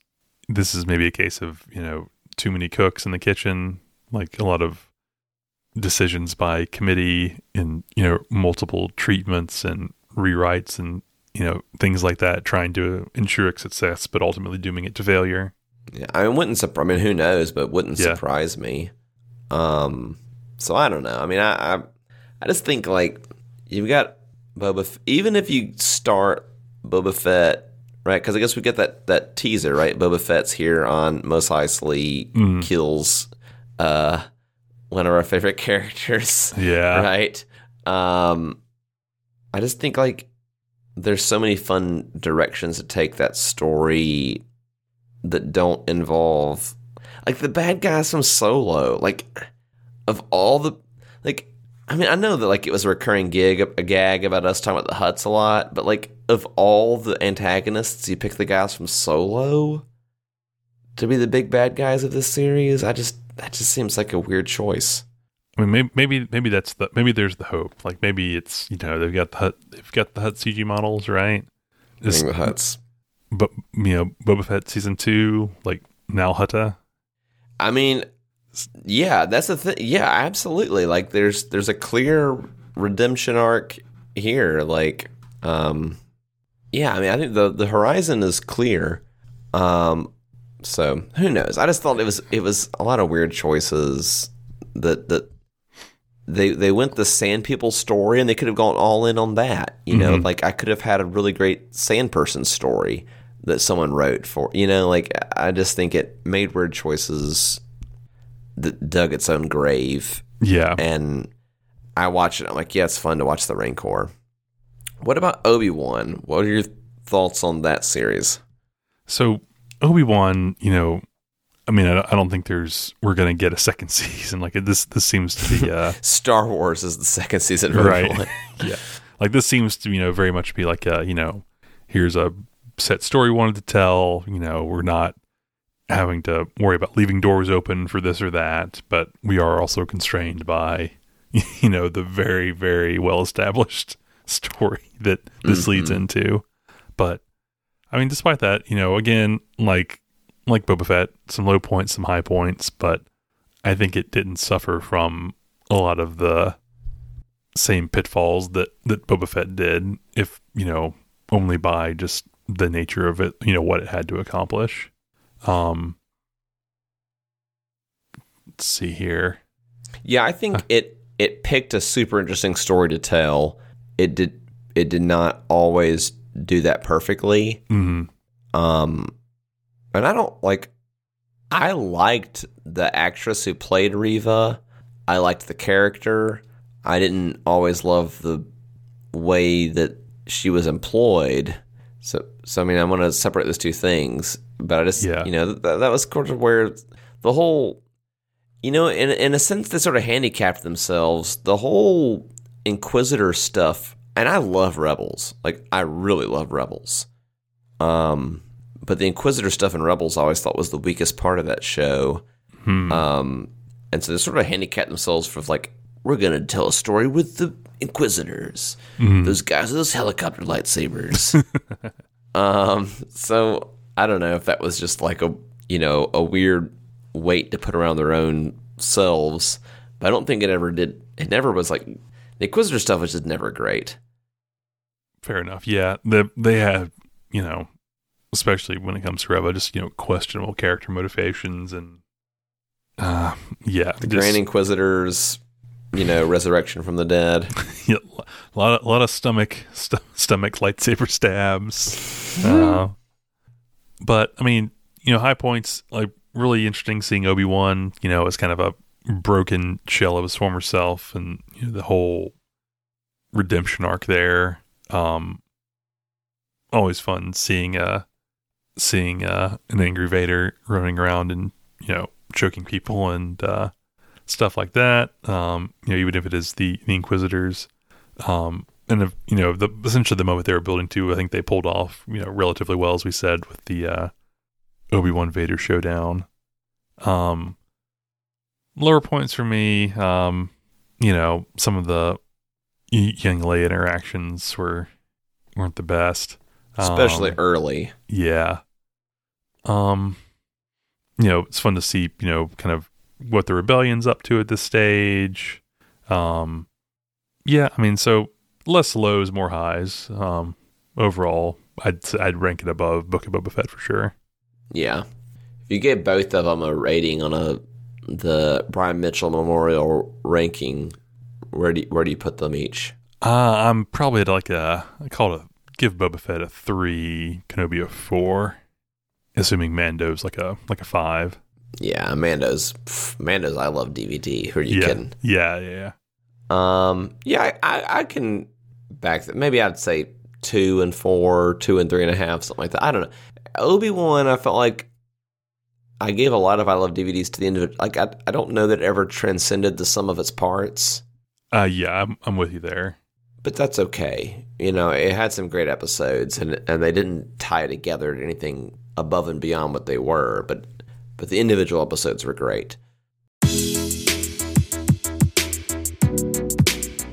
F: This is maybe a case of you know too many cooks in the kitchen, like a lot of decisions by committee and you know multiple treatments and rewrites and you know things like that, trying to ensure its success, but ultimately dooming it to failure.
E: Yeah, I mean, wouldn't surprise. I mean, who knows? But wouldn't
F: Yeah.
E: surprise me. Um, so I don't know. I mean, I, I, I just think like you've got Boba. F- even if you start Boba Fett, right? Because I guess we get that that teaser, right? Boba Fett's here on Mos Eisley
F: Mhm.
E: kills uh one of our favorite characters.
F: Yeah.
E: right. Um, I just think like there's so many fun directions to take that story that don't involve like the bad guys from Solo. Like of all the like, I mean, I know that like it was a recurring gig, a gag about us talking about the Hutts a lot, but like of all the antagonists, you pick the guys from Solo to be the big bad guys of this series. I just that just seems like a weird choice.
F: I mean, maybe maybe maybe that's the maybe there's the hope. Like maybe it's you know they've got the Hutt they've got the Hutt CG models right. This-
E: the Hutts.
F: but you know Boba Fett season two, like Nal Hutta.
E: I mean, yeah, that's the thing. Yeah, absolutely. Like, there's there's a clear redemption arc here. Like, um, yeah, I mean, I think the the horizon is clear. Um, so who knows? I just thought it was it was a lot of weird choices that that they they went the Sand People story and they could have gone all in on that. You know,
F: Mhm.
E: like I could have had a really great Sand Person story that someone wrote for. You know, like I just think it made weird choices that dug its own grave.
F: Yeah,
E: And I watch it. I'm like, yeah, it's fun to watch the Rancor. What about Obi Wan? What are your thoughts on that series?
F: So Obi Wan, you know, I mean, I don't, think there's we're gonna get a second season. Like this, this seems to be uh,
E: Star Wars is the second season,
F: right. Yeah, like this seems to you know very much be like a you know here's a set story we wanted to tell. You know, we're not having to worry about leaving doors open for this or that, but we are also constrained by, you know, the very, very well established story that this
E: Mm-hmm.
F: leads into. But I mean, despite that, you know, again, like like Boba Fett, some low points, some high points, but I think it didn't suffer from a lot of the same pitfalls that that Boba Fett did. If you know, only by just the nature of it, you know, what it had to accomplish. Um, let's see here.
E: Yeah, I think it it picked a super interesting story to tell. It did it did not always do that perfectly.
F: Mhm.
E: Um and I don't like I liked the actress who played Reva. I liked the character. I didn't always love the way that she was employed. So so I mean I'm going to separate those two things, but I just
F: Yeah.
E: you know that that was sort of where the whole you know, in in a sense, they sort of handicapped themselves. The whole Inquisitor stuff, and I love Rebels. Like I really love Rebels. Um, but the Inquisitor stuff in Rebels, I always thought was the weakest part of that show.
F: Hmm.
E: Um, and so they sort of handicapped themselves for like, we're gonna tell a story with the Inquisitors,
F: Mhm.
E: those guys with those helicopter lightsabers. um, so I don't know if that was just like a you know a weird weight to put around their own selves, but I don't think it ever did. It never was like the Inquisitor stuff was just never great.
F: Fair enough. Yeah, they they have you know, especially when it comes to Reva, just you know, questionable character motivations and uh, yeah,
E: The
F: just-
E: Grand Inquisitors, you know, resurrection from the dead.
F: yeah, a lot of, lot of stomach st- stomach lightsaber stabs. uh, but I mean, you know, high points like really interesting seeing Obi Wan. You know, as kind of a broken shell of his former self, and you know, the whole redemption arc there. Um, always fun seeing uh seeing uh an angry Vader running around and you know choking people and uh stuff like that. Um, you know, even if it is the, the Inquisitors. Um, and if, you know, the essentially the moment they were building to, I think they pulled off, you know, relatively well, as we said, with the uh, Obi Wan Vader showdown. Um, lower points for me, um, you know, some of the young Leia interactions were weren't the best,
E: Especially
F: Um,
E: early.
F: yeah. Um, you know, it's fun to see, you know, kind of what the rebellion's up to at this stage. Um, yeah, I mean, so less lows, more highs. Um, overall, I'd I'd rank it above Book of Boba Fett for sure.
E: Yeah. If you gave both of them a rating on a the Brian Mitchell Memorial ranking, where do you, where do you put them each?
F: Uh, I'm probably at like a I call it a give Boba Fett a three, Kenobi a four, assuming Mando's like a like a five.
E: Yeah, Amanda's pff, Amanda's I love DVD. Who are you
F: yeah,
E: kidding?
F: yeah, yeah, yeah.
E: Um, yeah, I, I, I can back that. Maybe I'd say two and four, two and three and a half, something like that. I don't know. Obi Wan, I felt like I gave a lot of I love DVDs to the individual. Like I, I don't know that it ever transcended the sum of its parts,
F: Uh, yeah, I'm I'm with you there.
E: but that's okay. You know, it had some great episodes, and and they didn't tie together to anything above and beyond what they were, but but the individual episodes were great.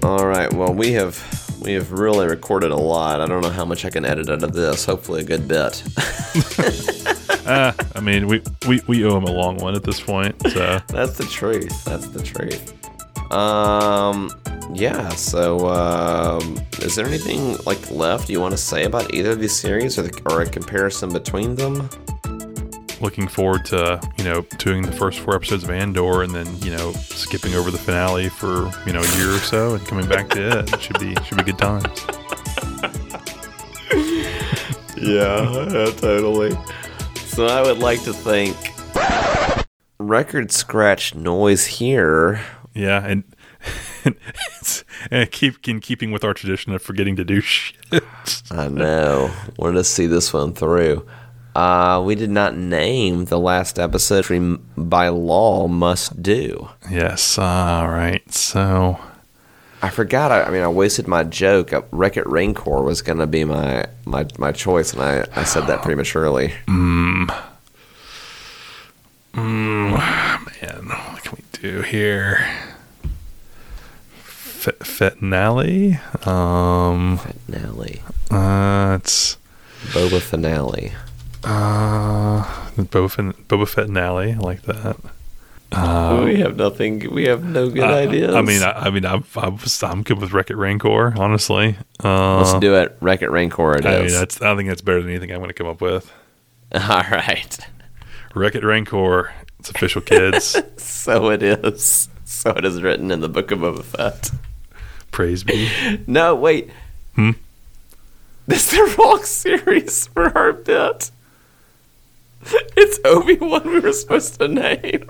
E: All right. Well, we have we have really recorded a lot. I don't know how much I can edit out of this. Hopefully, a good bit.
F: uh, I mean, we, we we owe him a long one at this point. So
E: That's the truth. That's the truth. Um. Yeah. So, um, is there anything like left you want to say about either of these series, or the, or a comparison between them?
F: looking forward to you know doing the first four episodes of Andor and then you know skipping over the finale for you know a year or so and coming back to it. It should be should be good times.
E: Yeah, yeah, totally. So I would like to thank Record Scratch Noise here.
F: Yeah, and it's, and keep in keeping with our tradition of forgetting to do shit.
E: I know. Wanted to see this one through. Uh, we did not name the last episode we by law must do.
F: Yes. All right. So
E: I forgot. I, I mean, I wasted my joke. Wreck It Rancor was going to be my, my my choice, and I, I said that prematurely.
F: Mm. Mm, man, what can we do here? F- Fetnally? Um,
E: Fetnally.
F: Uh, it's
E: Boba Finale.
F: Uh, Boba, fin- Boba Fett Nally, I like that. Uh,
E: we have nothing. We have no good
F: uh,
E: ideas.
F: I mean, I, I mean, I'm, I'm, I'm good with Wreck It Rancor, honestly. Uh,
E: Let's do it. Wreck It Rancor. It
F: I
E: is.
F: mean, that's. I think that's better than anything I'm going to come up with.
E: All right.
F: Wreck It Rancor. It's official, kids.
E: so it is. So it is written in the Book of Boba Fett.
F: Praise be.
E: No, wait.
F: Hmm.
E: This is the wrong series for our bit. It's Obi Wan. We were supposed to name.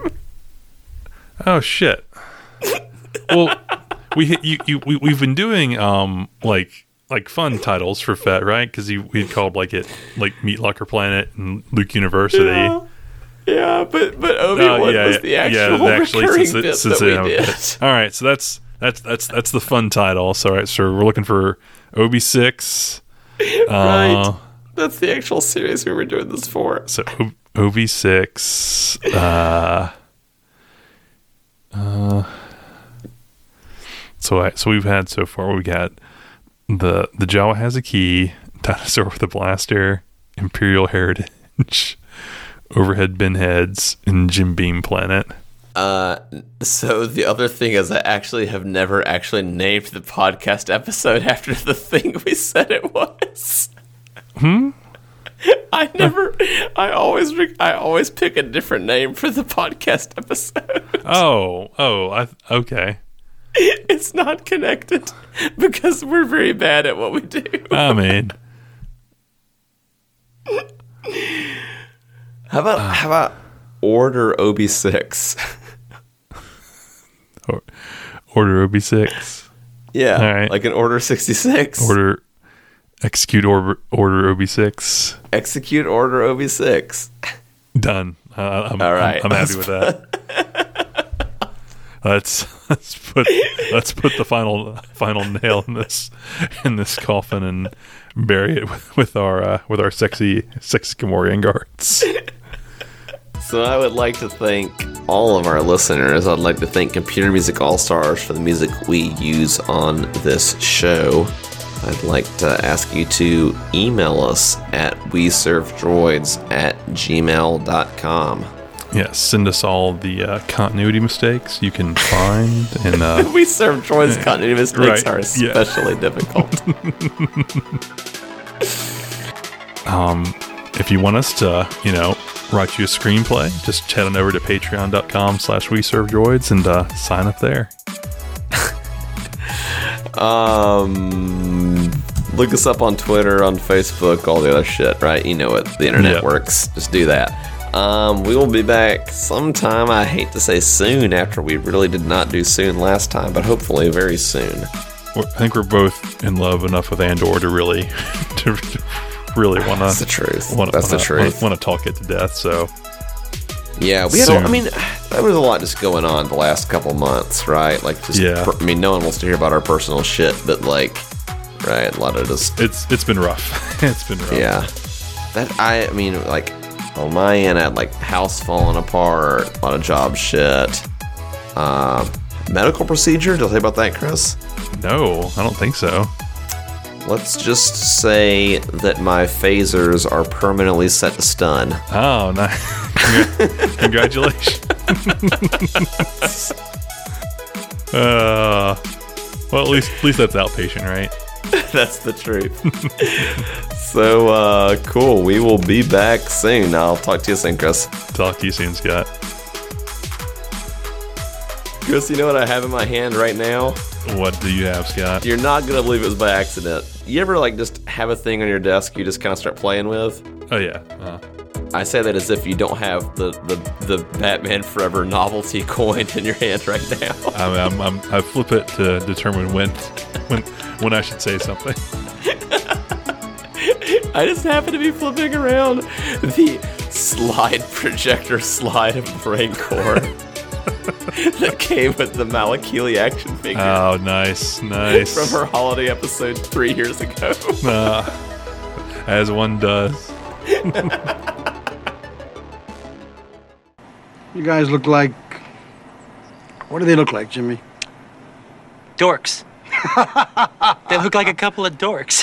F: Oh shit. well, we you, you we we've been doing um like like fun titles for Fett, right? Because we called like it like Meat Locker Planet and Luke University.
E: Yeah, yeah but but Obi Wan
F: Uh, yeah,
E: was the actual
F: yeah, actually,
E: recurring
F: since
E: bit
F: since
E: that we did.
F: All right, so that's that's that's that's the fun title. So, all right, so we're looking for Obi six.
E: right.
F: Uh,
E: That's the actual series we were doing this for.
F: so Obi six. Uh, uh, so I, so we've had so far we got the the Jawa has a key, dinosaur with a blaster, Imperial heritage, overhead bin heads, and Jim Beam planet.
E: Uh, so the other thing is, I actually have never actually named the podcast episode after the thing we said it was.
F: Hmm.
E: I never. I always. re- I always pick a different name for the podcast episode.
F: Oh, oh, I okay.
E: It's not connected because we're very bad at what we do.
F: I mean,
E: How about how about Order OB six?
F: or, order OB six.
E: Yeah,
F: All right.
E: like an Order Sixty Six.
F: Order execute order order Obi six.
E: Execute Order OB six.
F: Done. Uh, I'm,
E: All right.
F: I'm, I'm happy with that. let's let's put let's put the final final nail in this in this coffin and bury it with, with our uh, with our sexy sexy Gamorrean guards.
E: So I would like to thank all of our listeners. I'd like to thank Computer Music All Stars for the music we use on this show. I'd like to ask you to email us at we serve droids at gmail.com.
F: Yes, send us all the uh, continuity mistakes you can find and uh,
E: we serve droids continuity mistakes
F: Right,
E: are
F: yeah.
E: especially difficult.
F: Um, if you want us to, you know, write you a screenplay, just head on over to patreon.com slash we serve droids and uh, sign up there.
E: Um, look us up on Twitter, on Facebook, all the other shit, right? You know what the internet
F: Yep.
E: works. Just do that. Um, we will be back sometime. I hate to say soon after we really did not do soon last time, but hopefully very soon.
F: I think we're both in love enough with Andor to really, to, to really want to.
E: That's the truth.
F: Wanna,
E: That's the
F: wanna-
E: truth.
F: Want to talk it to death. So
E: Yeah, we had. A, I mean, there was a lot just going on the last couple months, right? Like, just.
F: Yeah.
E: I mean, no one wants to hear about our personal shit, but like, right? A lot of just.
F: it's it's been rough. it's been rough.
E: Yeah. That I. I mean, like, on my end, I had like house falling apart, a lot of job shit. Um, medical procedure. Did I tell you about that, Chris?
F: No, I don't think so.
E: Let's just say that my phasers are permanently set to stun.
F: Oh, nice. Congratulations. uh, well, at least at least that's outpatient, right?
E: That's the truth. so, uh, cool. We will be back soon. I'll talk to you soon, Chris.
F: Talk to you soon, Scott.
E: Chris, you know what I have in my hand right now?
F: What do you have, Scott?
E: You're not gonna believe it was by accident. You ever like just have a thing on your desk you just kind of start playing with?
F: Oh yeah. Uh,
E: I say that as if you don't have the the, the Batman Forever novelty coin in your hand right now.
F: I'm, I'm, I'm, I flip it to determine when when when I should say something.
E: I just happen to be flipping around the slide projector slide of Brain Core. That came with the Malakili action figure.
F: Oh, nice, nice.
E: From her holiday episode three years ago.
F: Uh, as one does.
Q: You guys look like. What do they look like, Jimmy?
R: Dorks. they look like a couple of dorks.